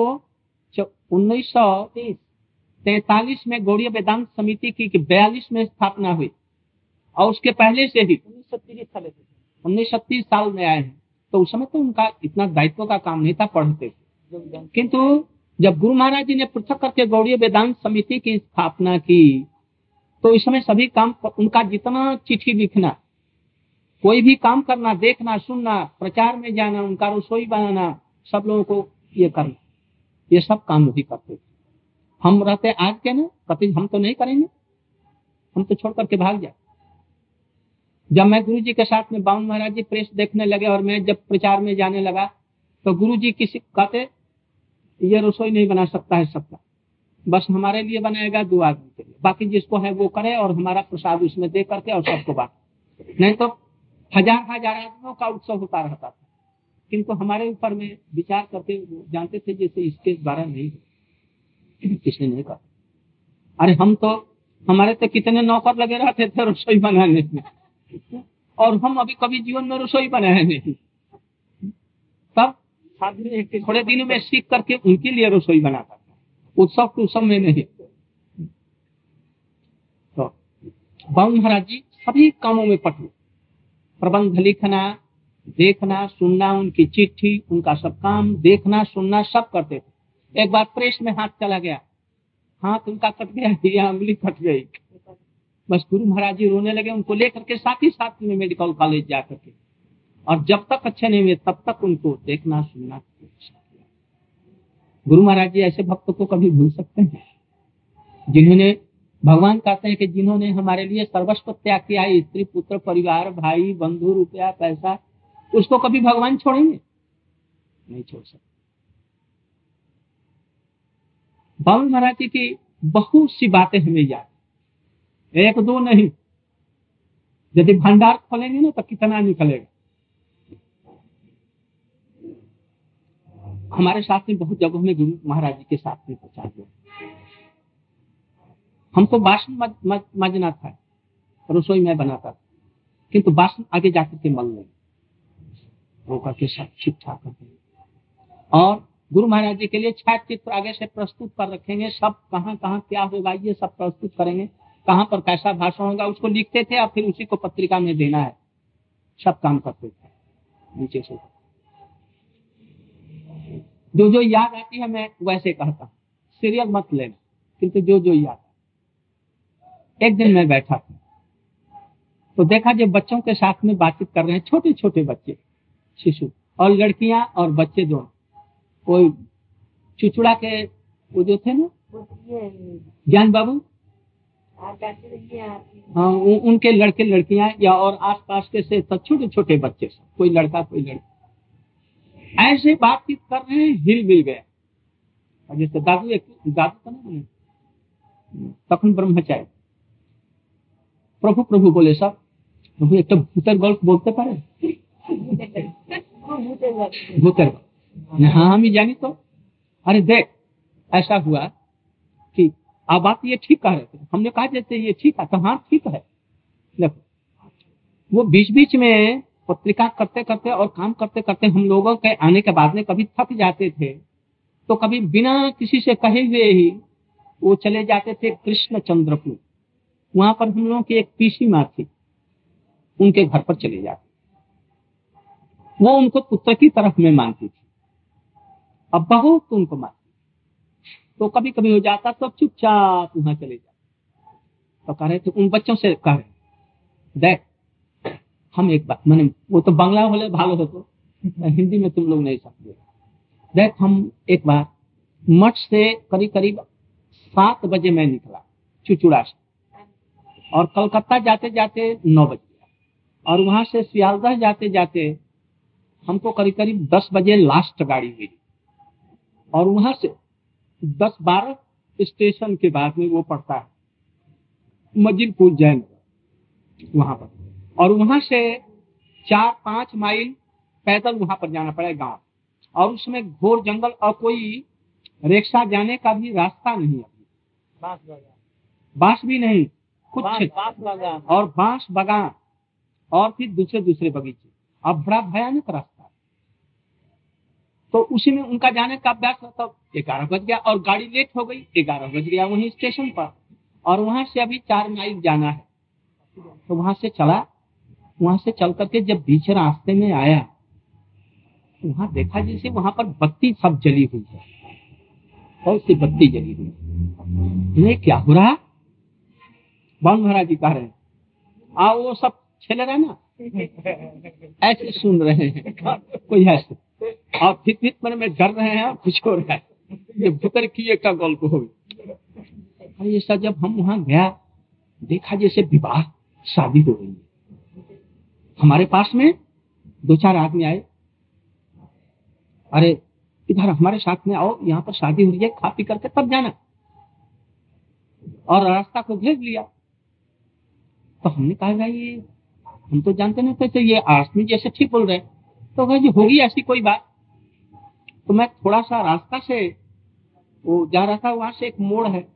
उन्नीस सौ तैतालीस में गौड़ीय वेदांत समिति की बयालीस में स्थापना हुई, और उसके पहले से ही उन्नीस सौ तीस साल उन्नीस सौ तीस साल में आए हैं। तो उस समय तो उनका इतना दायित्व का काम नहीं था पढ़ते किंतु जब गुरु महाराज जी ने पृथक करके गौड़ीय वेदांत समिति की स्थापना की तो इस समय सभी काम उनका जितना चिट्ठी लिखना कोई भी काम करना, देखना, सुनना, प्रचार में जाना, उनका रसोई बनाना, सब लोगों को ये करना। ये सब काम भी करते थे। हम रहते आज के ना कभी हम तो नहीं करेंगे। हम तो छोड़ करके भाग जाए। जब मैं गुरु जी के साथ में बावन महाराज जी प्रेस देखने लगे और मैं जब प्रचार में जाने लगा तो गुरु जी किसी कहते, ये रसोई नहीं बना सकता है सबका। बस हमारे लिए बनाएगा दो आदमी के लिए। बाकी जिसको है वो करे और हमारा प्रसाद उसमें दे करके और सबको बांटे नहीं तो हज़ार हज़ार आदमियों का उत्सव होता रहता था। किंतु हमारे ऊपर में विचार करते जानते थे जैसे इसके द्वारा नहीं हो। किसी नहीं कहा? अरे हम तो हमारे तो कितने नौकर लगे रहते थे रसोई बनाने में। और हम अभी कभी जीवन में रसोई बनाए नहीं। तब थोड़े दिन में सीख करके उनके लिए रसोई बनाता था। उत्सव के उत्सव में नहीं। तो बाबू महाराज जी सभी कामों में पटु। प्रबंध लिखना, देखना, सुनना, उनकी चिट्ठी, उनका सब काम, देखना, सुनना, सब करते थे। एक बार प्रेस में हाथ चला गया। हाथ उनका कट गया, *laughs* या उंगली कट गई। बस गुरु महाराज जी रोने लगे, उनको लेकर के साथ ही साथ में मेडिकल कॉलेज जा करके। और जब तक अच्छे नहीं हुए, तब तक उनको देखना, सुनना। गुरु महाराज जी ऐसे भक्त को कभी भूल सकते हैं? जिन्होंने भगवान कहते हैं कि जिन्होंने हमारे लिए सर्वस्व त्याग किया है, स्त्री, पुत्र, परिवार, भाई, बंधु, रुपया, पैसा, उसको कभी भगवान छोड़ेंगे? नहीं छोड़ सकते। बाबा महाराज जी की बहुत सी बातें हमें याद एक दो नहीं। यदि भंडार खोलेंगे ना तो कितना निकलेगा? हमारे साथ में बहुत जगहों में गुरु महाराज जी के साथ में प्रचार हुआ। हमको बासन मज, मज, मजना था रसोई में बनाता था। किंतु बासन आगे जाकर के मल लेंगे वो करके सब ठीक ठाक कर और गुरु महाराज जी के लिए छाया चित्र आगे से प्रस्तुत कर रखेंगे। सब कहाँ कहाँ क्या होगा ये सब प्रस्तुत करेंगे। कहाँ पर कैसा भाषण होगा उसको लिखते थे और फिर उसी को पत्रिका में देना है। सब काम करते थे। नीचे से। जो जो याद आती है मैं वैसे कहता हूँ। सीरियल मत लेना। किंतु जो जो याद। एक दिन मैं बैठा था। तो देखा जो बच्चों के साथ में बातचीत कर रहे हैं छोटे छोटे बच्चे, शिशु, और लड़कियाँ और बच्चे दोनों। कोई चुचुड़ा के वो जो थे ना? ज्ञान बाबू? हाँ उनके लड़के लड़कियाँ या और आसपास के से सब छोटे छोटे बच्चे कोई लड़का, कोई लड़की। ऐसे बातचीत कर रहे हैं, हिल मिल गए जैसे दादू एक, दादू का ना, तखन ब्रह्मचारी। प्रभु प्रभु बोले सब प्रभु एक तो भूतर गल्प बोलते भूतर हाँ हम ही जानी तो। अरे देख, ऐसा हुआ कि अब आप ये ठीक कह रहे थे। हमने कहा जैसे ये ठीक है तो हाँ ठीक है। देखो, वो बीच बीच में पत्रिका करते करते और काम करते करते हम लोगों के आने के बाद में कभी थक जाते थे। तो कभी बिना किसी से कहे हुए ही वो चले जाते थे कृष्ण चंद्रपुर वहाँ पर हम लोगों की एक पीसी माँ थी। उनके घर पर चले जाते। वो उनको पुत्र की तरफ़ में मानती थी। अब बहुत उनको मानती तो कभी कभी हो जाता तो चुपचाप वहाँ चले जाते। तो कह रहे थे, उन बच्चों से कह रहे देख, हम एक बार मैंने, वो तो बांग्ला बोले, भालो हो तो। हिंदी में तुम लोग नहीं सकते देख, हम एक बार मठ से करीब करीब सात बजे मैं निकला, चुचुड़ा से। और कलकत्ता जाते जाते नौ बज गया। और वहाँ से सियालदह जाते जाते हमको करीब करीब दस बजे लास्ट गाड़ी मिली। और वहाँ से दस बारह स्टेशन के बाद में वो पड़ता है मजिलपुर जैन वहाँ पर। और वहाँ से चार पाँच माइल पैदल वहाँ पर जाना पड़ेगा गाँव। और उसमें घोर जंगल और कोई रिक्शा जाने का भी रास्ता नहीं है। बाँस भी नहीं। कुछ और बाँस बगान और फिर दूसरे दूसरे बगीचे। अब बड़ा भयानक रास्ता। तो उसी में उनका जाने का अभ्यास होता ग्यारह बज गया और गाड़ी लेट हो गई ग्यारह बज गया वहीं स्टेशन पर। और वहाँ से अभी चार माइल जाना है। तो वहाँ से चला। वहाँ से चल करके जब बीच रास्ते में आया वहाँ देखा जैसे वहाँ पर बत्ती सब जली हुई है। बहुत सी बत्ती जली हुई ये क्या हो रहा? बाल महाराज जी कह रहे हैं। आ वो सब छेल रहे ना? *laughs* ऐसे सुन रहे हैं। कोई ऐसे? और फिर फिर मन में डर रहे हैं और कुछ हो रहा है। ये भूतर की एक गल्प हो गई ऐसा जब हम वहाँ गया देखा जैसे विवाह शादी हो रही है हमारे पास में दो चार आदमी आए। अरे इधर हमारे साथ में आओ यहाँ पर शादी हो रही है खा पी करके तब जाना। और रास्ता को भेज लिया। तो हमने कहा, भाई, ये, हम तो जानते नहीं थे तो ये आसमी जैसे ठीक बोल रहे तो भाई जी, होगी ऐसी कोई बात? तो मैं थोड़ा सा रास्ता से, वो जा रहा था, वहाँ से एक मोड़ है,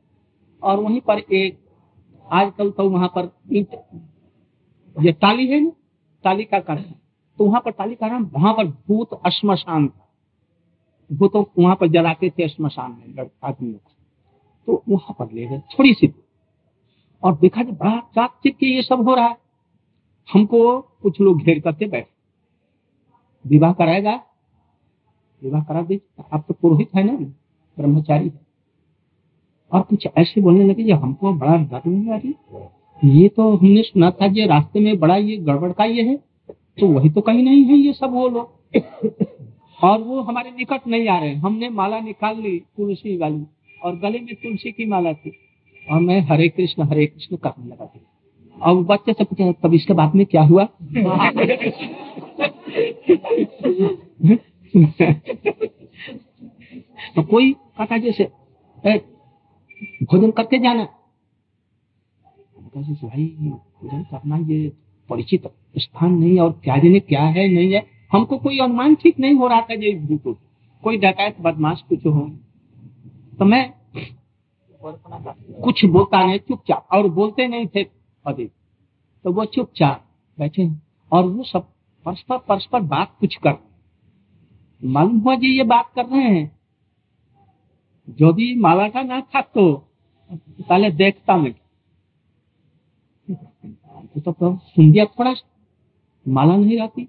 और वहीं पर एक, आजकल तो वहाँ पर ईंट, ये टाली है ना, टाली का कारण तो वहाँ पर टाली का नाम, वहाँ पर भूत श्मशान था। भूतों वहाँ पर जलाते थे श्मशान में आदमियों को तो वहाँ पर ले गए थोड़ी सी और देखा कि बड़ा चाक के ये सब हो रहा है। हमको कुछ लोग घेर करके बैठे। विवाह कराएगा? विवाह करा दे आप तो पुरोहित है ना, ब्रह्मचारी है। और कुछ ऐसे बोलने लगे जो हमको बड़ा डर आ रही? ये तो हमने सुना था ये रास्ते में बड़ा ये गड़बड़ का ये है तो वही तो कहीं नहीं है ये सब वो लोग। और वो हमारे निकट नहीं आ रहे। हमने माला निकाल ली, तुलसी वाली, और गले में तुलसी की माला थी। और मैं हरे कृष्ण हरे कृष्ण करने लगा था और बच्चे से पूछा, तब इसके बाद में क्या हुआ? *laughs* तो कोई कहता जैसे भोजन करके जाना। भाई, भोजन करना ये परिचित स्थान नहीं और क्या जाने क्या है, नहीं है। हमको कोई अनुमान ठीक नहीं हो रहा था ये भूत कोई डकैत, बदमाश कुछ हो। तो मैं कुछ बोलता नहीं चुपचाप। और बोलते नहीं थे अधिक तो वो चुपचाप बैठे हैं। और वो सब परस्पर परस्पर बात कुछ कर। मालूम हुआ जी ये बात कर रहे हैं? यदि माला का ना था तो पहले देखता मैं। तो, तो, तो सुन दिया थोड़ा माला नहीं रहती।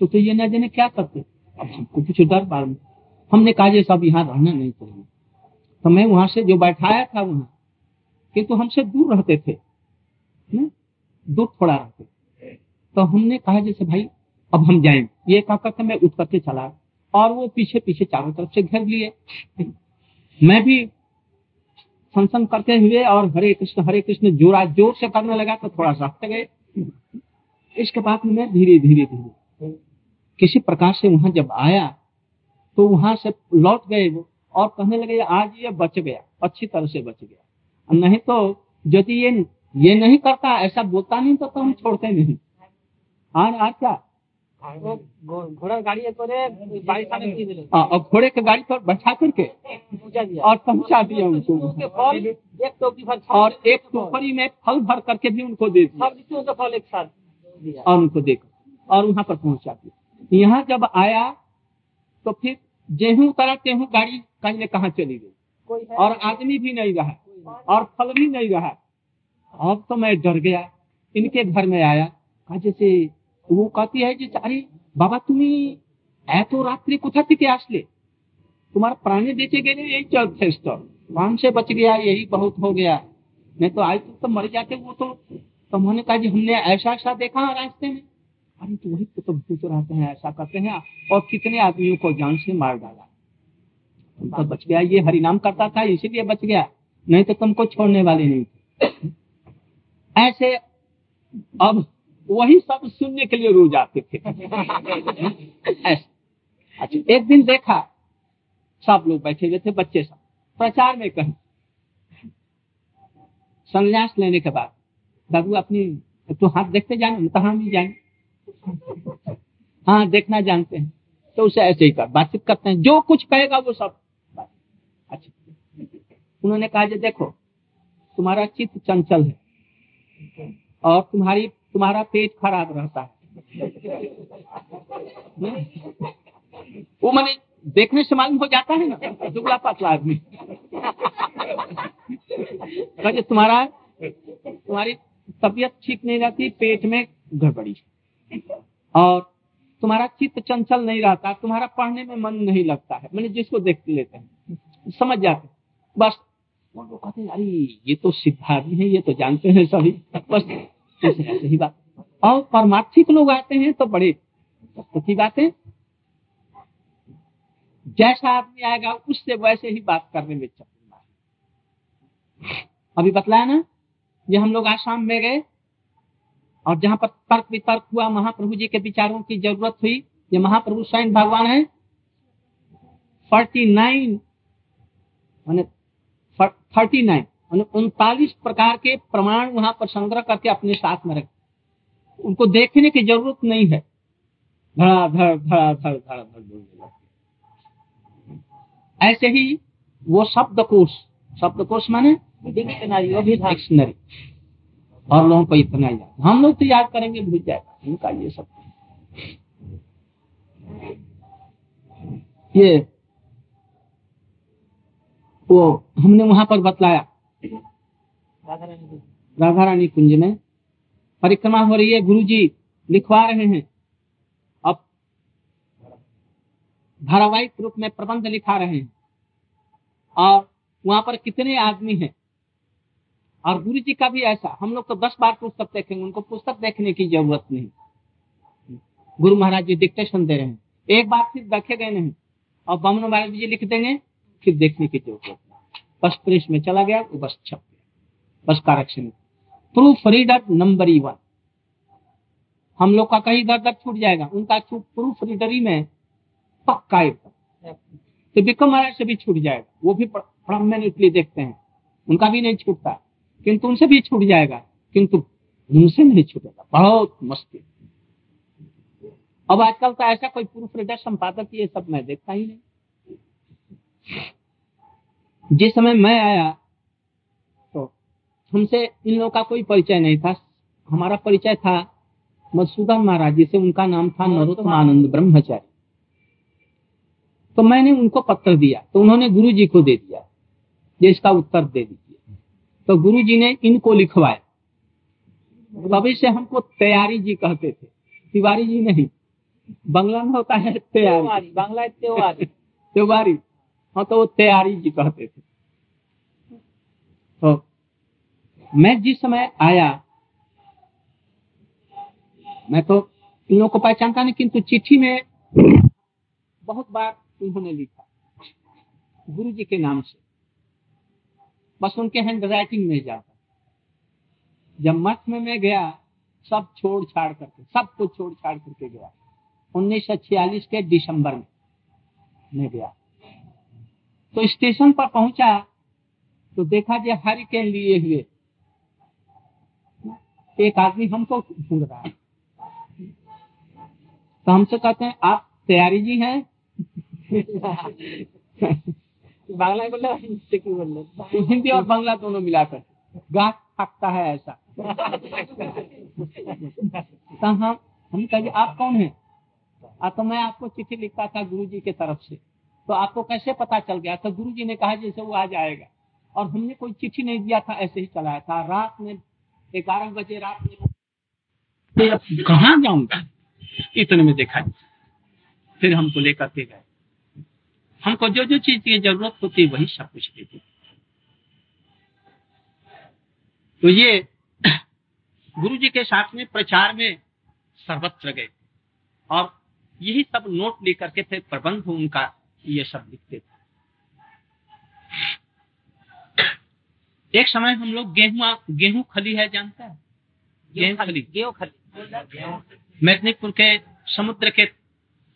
तो, तो ये न जाने क्या करते। अब हमको कुछ डर मालूम हमने कहा ये सब यहाँ रहना नहीं चाहिए। तो मैं वहाँ से जो बैठाया था वहाँ किंतु हमसे दूर रहते थे, न? दूर थोड़ा रहते तो हमने कहा, जैसे भाई, अब हम जाए। ये कहा करके मैं करके चला। और वो पीछे पीछे चारों तरफ़ से घेर लिए। मैं भी सनसन करते हुए और हरे कृष्ण हरे कृष्ण जोरा ज़ोर से करने लगा तो थोड़ा सा हट गए। इसके बाद मैं धीरे धीरे धीरे, किसी प्रकार से वहाँ जब आया तो वहाँ से लौट गए वो। और कहने लगे आज ये बच गया अच्छी तरह से बच गया। नहीं तो यदि ये ये नहीं करता ऐसा बोलता नहीं तो, तो हम छोड़ते नहीं। आज आज क्या? घोड़ा गाड़ी करे बाईस साल में दिले हाँ, और घोड़े के गाड़ी पर बैठा करके और पहुँचा दिया उनको। एक टोकरी और एक टोकरी में फल भर करके भी उनको दे दिया। फल एक साथ और उनको देखा और वहाँ पर पहुँचा दिया। यहाँ जब आया तो फिर गेहूँ उतरा गेहूँ गाड़ी कहीं ने कहा चली गई कोई है और आदमी भी नहीं रहा और फल भी नहीं रहा अब तो मैं डर गया इनके घर में आया कहा जैसे वो कहती है जैसे अरे बाबा तुम्ही এত রাত্রি কোথা থেকে আসলে तुम्हारा प्राणी बेचे गए यही यथेष्ट प्राण से बच गया यही बहुत हो गया नहीं तो आज तक तो मर जाते वो तो तो उन्होंने कहा जी हमने ऐसा ऐसा देखा रास्ते में अरे तो वही तो भूत रहते हैं ऐसा करते हैं और कितने आदमियों को जान से मार डाला तो बच गया, ये हरिनाम करता था, इसीलिए बच गया। नहीं तो तुमको छोड़ने वाले नहीं ऐसे अब वही सब सुनने के लिए रोज आते थे। ऐसे। अच्छा एक दिन देखा, सब लोग बैठे हुए थे, बच्चे सब। प्रचार में कहीं। संन्यास लेने के बाद बाबू अपनी तो हाथ देखते जाने तो हम भी जाएँगे? हाँ देखना जानते हैं। तो उसे ऐसे ही कर, बातचीत करते हैं। जो कुछ कहेगा वो सब अच्छा। उन्होंने कहा जे, देखो, तुम्हारा चित्त चंचल है और तुम्हारी, तुम्हारा पेट खराब रहता है। वो मैंने देखने से मालूम हो जाता है ना, दुबला पतला आदमी। कहा तुम्हारा, तुम्हारी तबीयत ठीक नहीं रहती, पेट में गड़बड़ी। और तुम्हारा चित्त चंचल नहीं रहता, तुम्हारा पढ़ने में मन नहीं लगता है। मैंने जिसको देख लेते हैं। समझ जाते। बस। वो लोग कहते अरे, ये तो सिद्ध आदमी है, ये तो जानते हैं सभी। बस ऐसे ऐसे ही बात। और परमार्थिक लोग आते हैं तो बड़े की बातें। जैसा आदमी आएगा, उससे वैसे ही बात करने में चल अभी बतलाया ना, ये हम लोग आसाम में गए और जहाँ पर तर्क वितर्क हुआ, महाप्रभु जी के विचारों की ज़रूरत हुई। ये महाप्रभु स्वयं भगवान है। फोर्टी नाइन थर्टी नाइन उनतालीस प्रकार के प्रमाण वहाँ पर संग्रह करके अपने साथ में रखे। उनको देखने की ज़रूरत नहीं है। धड़ा धड़ाधड़ धड़ाधड़ धड़ाधड़ बोलने लगते ऐसे ही वो शब्दकोश शब्दकोश माने डिक्शनरी अभिधान डिक्शनरी। और लोगों को इतना याद। हम लोग तो याद करेंगे, भूल जाएगा। इनका ये सब। ये वो हमने वहाँ पर बतलाया। राधा रानी कुंज में परिक्रमा हो रही है गुरु जी लिखवा रहे हैं। अब धारावाहिक रूप में प्रबंध लिखा रहे हैं। और वहाँ पर कितने आदमी हैं? और गुरु जी का भी ऐसा, हम लोग तो दस बार पुस्तक देखेंगे, उनको पुस्तक देखने की ज़रूरत नहीं। गुरु महाराज जी डिक्टेशन दे रहे हैं। एक बार फिर देखे गए नहीं। और बमन महाराज जी लिख देंगे। फिर देखने की ज़रूरत बस प्रेस में चला गया, वो बस छप गया। बस करेक्शन प्रूफ रीडर नंबर ही वन हम लोग का कहीं दर दर छूट जाएगा। उनका प्रूफ रीडरी में पक्का तो विक्रम महाराज से भी छूट जाएगा। वो भी परमानेंटली देखते हैं। उनका भी नहीं छूटता। किंतु उनसे भी छूट जाएगा। किंतु उनसे नहीं छूटेगा। बहुत मुश्किल। अब आजकल तो ऐसा कोई प्रूफ रीडर संपादक ये सब मैं देखता ही नहीं। जिस समय मैं आया तो हमसे इन लोगों का कोई परिचय नहीं था। हमारा परिचय था मधुसूदन महाराज जी से उनका नाम था नरोत्तम आनंद ब्रह्मचारी। तो मैंने उनको पत्र दिया तो उन्होंने गुरु जी को दे दिया ये इसका उत्तर दे दीजिए। तो गुरु जी ने इनको लिखवाया। तभी से हमको तैयारी जी कहते थे। तिवारी जी नहीं बंगला में होता है तैयारी। बांग्ला त्योहारी *laughs* त्योहारी हाँ तो वो तैयारी जी कहते थे। तो मैं जिस समय आया, मैं तो इन लोगों को पहचानता नहीं, किंतु चिट्ठी में बहुत बार उन्होंने लिखा, गुरु जी के नाम से। बस उनके हैंड राइटिंग में जाता। जब मठ में मैं गया, सब छोड़ छाड़ करके, सब कुछ छोड़ छाड़ करके गया। उन्नीस सौ छियालीस के दिसंबर में मैं गया। तो स्टेशन पर पहुँचा तो देखा जो हरिकेन लिए हुए। एक आदमी हमको ढूंढ रहा है। तो हमसे कहते हैं आप तैयारी जी हैं? *laughs* बांग्ला बोल रहे बोल। रहे तो हिंदी और बांग्ला दोनों मिलाकर। गाठ थकता है ऐसा। तो हम हम कहिए आप कौन हैं? आ तो मैं आपको चिट्ठी लिखता था गुरु जी के तरफ़ से। तो आपको कैसे पता चल गया? तो गुरु जी ने कहा, जैसे वो आ जाएगा और हमने कोई चिट्ठी नहीं दिया था, ऐसे ही चलाया था। रात में, ग्यारह बजे रात में कहाँ जाऊँगा? इतने में देखा फिर हमको लेकर के गए। हमको जो जो चीज़ की ज़रूरत होती, वही सब कुछ देते तो ये गुरु जी के साथ में प्रचार में सर्वत्र गए। और यही सब नोट लेकर के थे प्रबंध उनका। ये सब लिखते थे। एक समय हम लोग गेहूँ गेहूँ खली है जानता है? गेहूँ खली गेहूँ खली। मेदनीपुर के समुद्र के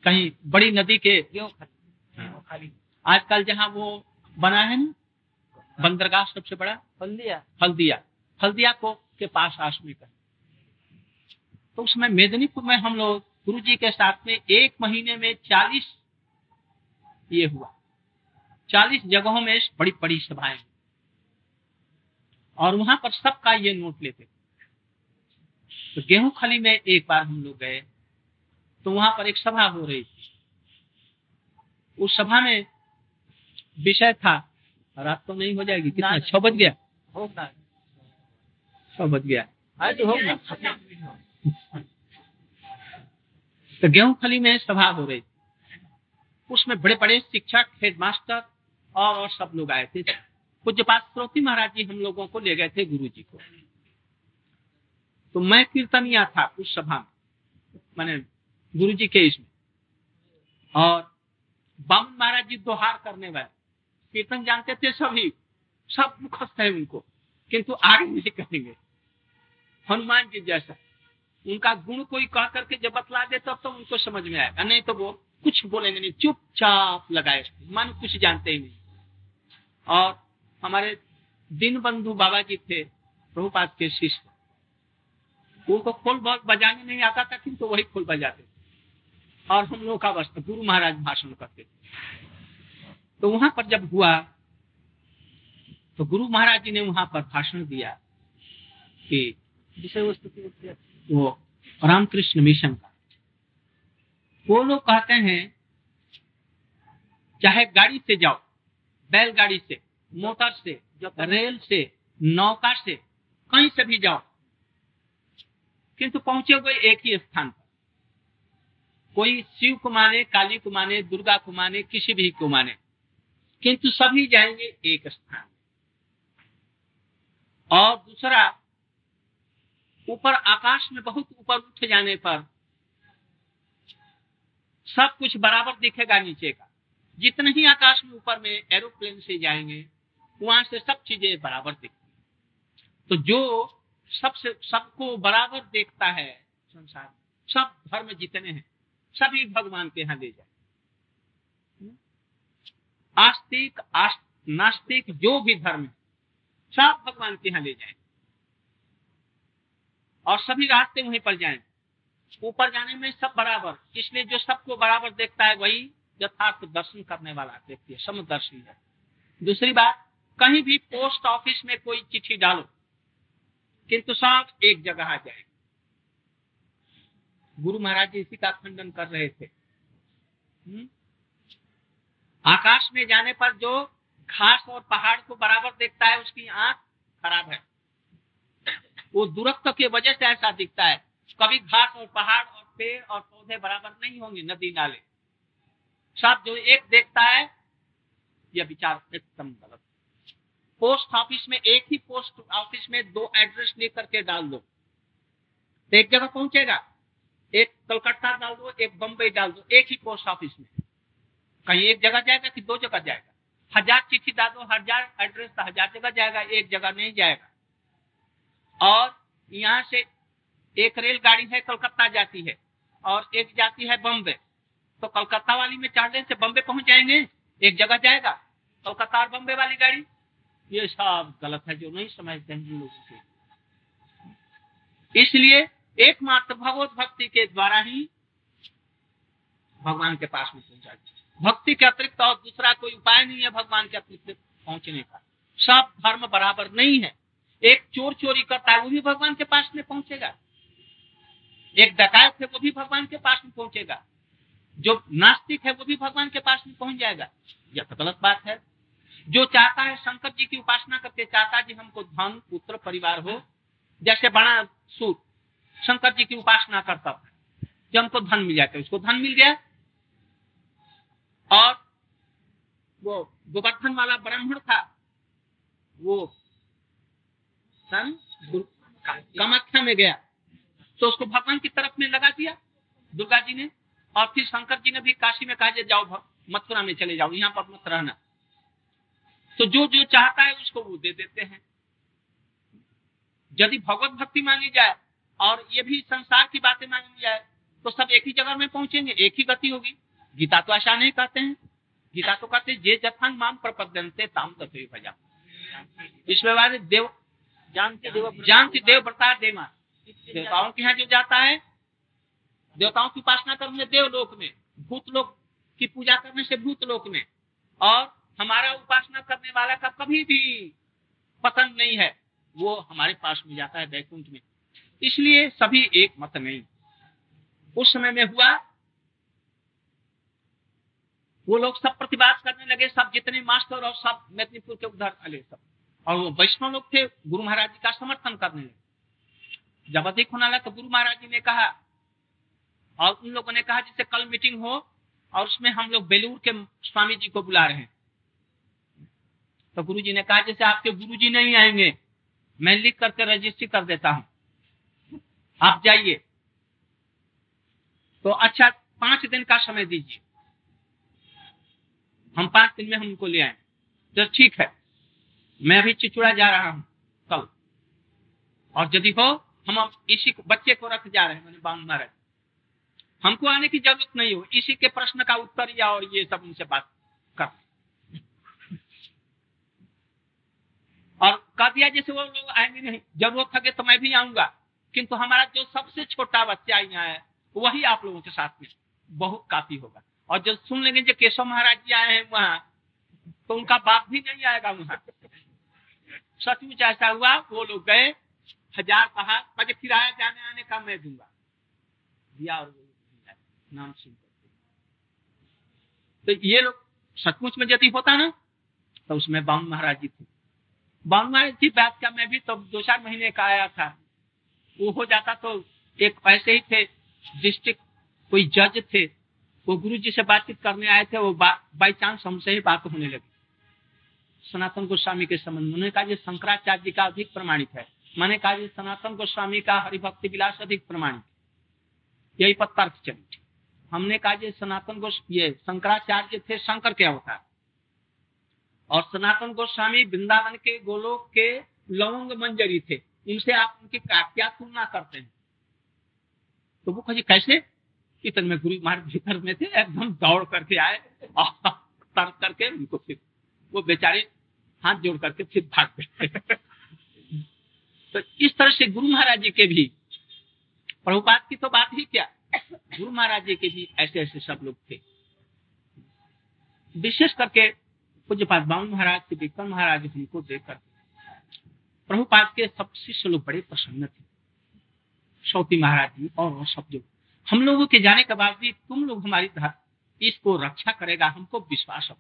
कहीं बड़ी नदी के गेहूँ खली। आजकल जहाँ वो बना है ना बंदरगाह सबसे बड़ा हल्दिया हल्दिया हल्दिया को के पास आसमी का। तो उसमें मेदिनीपुर में हम लोग गुरु जी के साथ में एक महीने में चालीस ये हुआ। चालीस जगहों में बड़ी बड़ी सभाएँ। और वहाँ पर सबका ये नोट लेते तो गेहूँ खली में एक बार हम लोग गए तो वहाँ पर एक सभा हो रही थी। उस सभा में विषय था। रात तो नहीं हो जाएगी कितना? छह बज गया। होगा छह बज गया। आज होगा *laughs* तो गेहूँ खली में सभा हो रही थी। उसमें बड़े बड़े शिक्षक हेडमास्टर और, और सब लोग आए थे। पूज्यपात श्रोती महाराज जी हम लोगों को ले गए थे गुरु जी को। तो मैं कीर्तनिया था उस सभा में मैंने गुरु जी के इसमें। और बामन महाराज जी दोहार करने वाले। कीर्तन जानते थे सभी सब मुखस्त है उनको किंतु आगे नहीं करेंगे। हनुमान जी जैसा। उनका गुण कोई कह करके जब बतला दे तब तो उनको समझ में आएगा नहीं तो वो कुछ बोलेंगे नहीं चुपचाप लगाए मन कुछ जानते ही नहीं। और हमारे दिन बंधु बाबा जी थे प्रभुपाद के शिष्य। उनको खोल बहुत बजाने नहीं आता था किंतु तो वही खोल बजाते थे। और हम लोग का बस गुरु महाराज भाषण करते थे। तो वहाँ पर जब हुआ तो गुरु महाराज जी ने वहाँ पर भाषण दिया कि विषय वस्तु वो रामकृष्ण मिशन का वो लोग कहते हैं, चाहे गाड़ी से जाओ, बैलगाड़ी से, मोटर से, रेल से नौका से, कहीं से भी जाओ, किंतु पहुँचे हुए एक ही स्थान पर। कोई शिव को माने, काली को माने, दुर्गा को माने, किसी भी को माने, किंतु सभी जाएँगे एक स्थान। और दूसरा, ऊपर आकाश में बहुत ऊपर उठ जाने पर सब कुछ बराबर दिखेगा नीचे का। जितने ही आकाश में ऊपर में एरोप्लेन से जाएँगे वहाँ से सब चीज़ें बराबर दिखती तो जो सबसे सबको बराबर देखता है संसार सब धर्म जितने हैं सभी भगवान के यहाँ ले जाए आस्तिक आस्त, नास्तिक जो भी धर्म है सब भगवान के यहाँ ले जाए और सभी रास्ते वहीं पर जाएँ ऊपर जाने में सब बराबर। इसलिए जो सबको बराबर देखता है वही यथार्थ दर्शन करने वाला व्यक्ति है, समदर्शी है। दूसरी बात, कहीं भी पोस्ट ऑफ़िस में कोई चिट्ठी डालो, किंतु सब एक जगह आ जाए। गुरु महाराज जी इसी का खंडन कर रहे थे। हुँ? आकाश में जाने पर जो घास और पहाड़ को बराबर देखता है, उसकी आँख खराब है। वो दूरत्व की वजह से ऐसा दिखता है। कभी घास और पहाड़ और पेड़ और पौधे बराबर नहीं होंगे, नदी नाले। सब जो एक देखता है यह विचार एकदम गलत पोस्ट ऑफ़िस में एक ही पोस्ट ऑफ़िस में दो एड्रेस लेकर के डाल दो। एक जगह पहुंचेगा, एक कलकत्ता डाल दो, एक बम्बई डाल दो, एक ही पोस्ट ऑफ़िस में। कहीं एक जगह जाएगा कि दो जगह जाएगा? हज़ार चिट्ठी डाल दो, हज़ार एड्रेस तो हज़ार जगह जाएगा, एक जगह नहीं जाएगा। और यहाँ से एक रेलगाड़ी है, कलकत्ता जाती है और एक जाती है बम्बे। तो कलकत्ता वाली में चढ़ने से बम्बे पहुँच जाएँगे, एक जगह जाएगा, कलकत्ता और बम्बे वाली गाड़ी। ये सब गलत है जो नहीं समझते हैं लोगों के इसलिए एकमात्र भगवत भक्ति के द्वारा ही भगवान के पास में पहुँचा भक्ति के अतिरिक्त और दूसरा कोई उपाय नहीं है भगवान के अतिरिक्त पहुँचने का। सब धर्म बराबर नहीं है। एक चोर चोरी करता है, वो भी भगवान के पास में पहुंचेगा। एक डकायत है, वो भी भगवान के पास में पहुंचेगा। जो नास्तिक है, वो भी भगवान के पास में पहुँच जाएगा। यह तो गलत बात है। जो चाहता है, शंकर जी की उपासना करके चाहता जी हमको धन, पुत्र, परिवार हो। जैसे बड़ा सूत, शंकर जी की उपासना करता था जब हमको धन मिल जाता उसको धन मिल गया। और वो गोवर्धन वाला ब्राह्मण था, वो सन कामाख्या में गया। तो उसको भगवान की तरफ़ में लगा दिया दुर्गा जी ने। और फिर शंकर जी ने भी काशी में कहा जाओ मथुरा में चले जाओ यहाँ पर मत रहना। तो जो जो चाहता है उसको वो दे देते हैं। यदि भगवत भक्ति मांगी जाए और ये भी संसार की बातें मांगी जाए तो सब एक ही जगह में पहुँचेंगे एक ही गति होगी। गीता तो ऐसा नहीं कहते हैं। गीता तो कहते हैं जे जथांग माम प्रपद्यंते ताम तथे भजा इसमें देव जानते देव जानती देव। व्रता देमा देवताओं के यहाँ जो जाता है, देवताओं की उपासना करने देवलोक में भूत लोक की पूजा करने से भूत लोक में। और हमारा उपासना करने वाला का कभी भी पतन नहीं है, वो हमारे पास में जाता है वैकुंठ में। इसलिए सभी एक मत नहीं। उस समय में हुआ, वो लोग सब प्रतिवाद करने लगे, सब जितने मास्टर और सब मेदनीपुर के उधर अले सब। और वो वैष्णव लोग थे, गुरु महाराज जी का समर्थन करने लगे। जब अधिक होने लगा तो गुरु महाराज जी ने कहा, और उन लोगों ने कहा जिससे कल मीटिंग हो और उसमें हम लोग बेलूर के स्वामी जी को बुला रहे हैं। तो गुरु जी ने कहा, जैसे आपके गुरु जी नहीं आएँगे, मैं लिख करके रजिस्ट्री कर देता हूँ। आप जाइए। तो अच्छा पाँच दिन का समय दीजिए। हम पाँच दिन में हम उनको ले आए। तो ठीक है, मैं अभी चिचुड़ा जा रहा हूँ कल। और यदि हो हम इसी को, बच्चे को रख जा रहे हैं मैंने मारा हमको आने की ज़रूरत नहीं हो, इसी के प्रश्न का उत्तर या और ये सब उनसे बात कर। और कह दिया जैसे वो लोग आएँगे, नहीं, ज़रूरत है तो मैं भी आऊँगा, किंतु हमारा जो सबसे छोटा बच्चा यहाँ है, वही आप लोगों के साथ में बहुत काफ़ी होगा। और जब सुन लेंगे जो केशव महाराज जी आए हैं वहाँ तो उनका बाप भी नहीं आएगा वहाँ। सचमुच ऐसा हुआ, वो लोग गए हज़ार कहा मुझे किराया जाने, आने का मैं दूँगा। दिया और नाम सुन तो ये लोग सचमुच में यदि होता ना तो उसमें बाउन महाराज जी थे। बाउन महाराज जी बात का मैं भी तो दो चार महीने का आया था। वो हो जाता तो एक ऐसे ही थे डिस्ट्रिक्ट कोई जज थे। वो गुरु जी से बातचीत करने आए थे, वो बाई चांस हमसे ही बात होने लगी। सनातन गोस्वामी के संबंध में उन्होंने कहा शंकराचार्य जी का अधिक प्रमाणित है। मैंने कहा सनातन गोस्वामी का हरिभक्ति विलास अधिक प्रमाणित यही तर्क चली हमने कहा सनातन गोस्, ये शंकराचार्य थे, शंकर के अवतार। और सनातन गोस्वामी वृंदावन के गोलोक के लवंग मंजरी थे। उनसे आप उनकी क्या क्या तुलना करते हैं। तो वो कहे, कैसे? इतने में गुरु महाराज भीतर में थे, एकदम दौड़ करके आए और तर करके उनको फिर, वो बेचारे हाथ जोड़ करके फिर भाग गए। *laughs* तो इस तरह से गुरु महाराज जी के भी, प्रभुपाद की तो बात ही क्या? गुरु महाराज जी के भी ऐसे ऐसे सब लोग थे। विशेष करके पूज्यपाद बावन महाराज के विक्रम महाराज हमको देखकर प्रभुपाद के सब शिष्य लोग बड़े प्रसन्न थे। सौती महाराज जी और सब जो हम लोगों के जाने के बाद भी तुम लोग हमारी इसको रक्षा करेगा, हमको विश्वास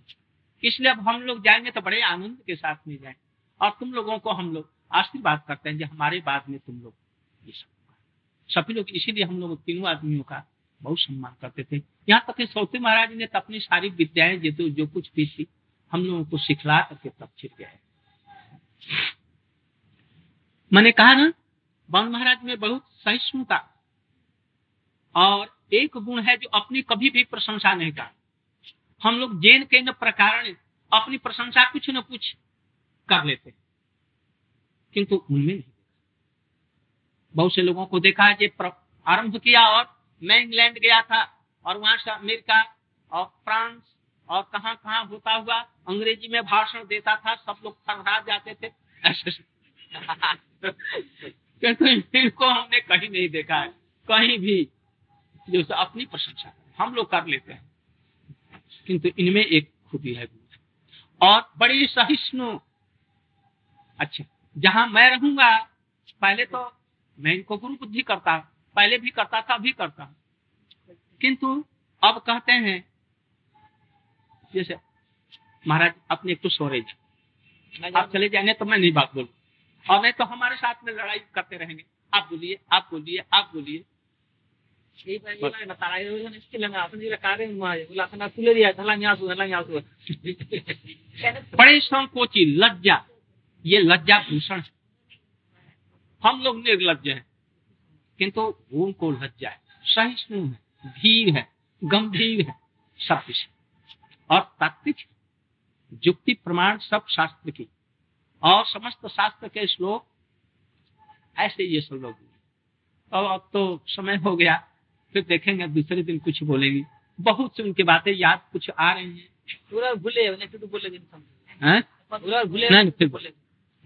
इसलिए अब हम लोग जाएँगे तो बड़े आनंद के साथ में जाए। और तुम लोगों को हम लोग आशीर्वाद करते हैं, जो हमारे बाद में तुम लोग ये सब सभी लोग इसीलिए हम लोग तीनों आदमियों का बहुत सम्मान करते थे। यहाँ तक सौती महाराज ने तो अपनी सारी विद्याएँ जो जो कुछ भी थी, हम लोगों को सिखला करके तब गया है मैंने कहा ना, बाण महाराज में बहुत सहिष्णुता और एक गुण है जो अपनी कभी भी प्रशंसा नहीं कर हम लोग जैन के न प्रकार अपनी प्रशंसा कुछ न कुछ कर लेते किंतु उनमें नहीं बहुत से लोगों को देखा है आरंभ किया और मैं इंग्लैंड गया था और वहाँ से अमेरिका और फ्रांस और कहा कहा होता हुआ अंग्रेज़ी में भाषण देता था, सब लोग थरहरा जाते थे। *laughs* किंतु इनको हमने कहीं नहीं देखा है। कहीं भी जो अपनी प्रशंसा हम लोग कर लेते हैं। किंतु इनमें एक खूबी है। और बड़ी सहिष्णु। अच्छा। जहाँ मैं रहूँगा पहले तो मैं इनको गुरु बुद्धि करता पहले भी करता था अभी करता। किंतु अब कहते हैं जैसे महाराज अपने एक तो सोरे आप चले जाएँगे तो मैं नहीं बात बोलू। और नहीं तो हमारे साथ में लड़ाई करते रहेंगे। आप बोलिए आप बोलिए आप बोलिए। बड़े संकोची लज्जा। ये लज्जा भूषण है। हम लोग निर्लज हैं किंतु उनको लज्जा है। सहिष्णु है धीर है गंभीर है सब कुछ और तात्विक युक्ति प्रमाण सब शास्त्र की। और समस्त शास्त्र के श्लोक ऐसे ये सब लोग और अब तो समय हो गया फिर देखेंगे दूसरे दिन कुछ बोलेगी। बहुत से उनकी बातें याद कुछ आ रही हैं। पूरा भूले तो बोलेगी पूरा भूले नहीं फिर बोले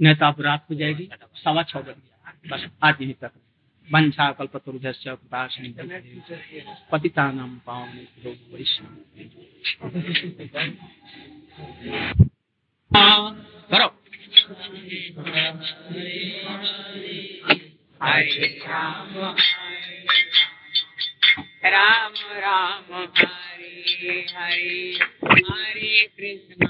नहीं तो आप रात को जाएगी, सवा छह बजे। बस यहीं तक वंशा कल्पतुर्भ्य पतिता नाम पावन करो। राम राम। हरे हरे। हरे कृष्ण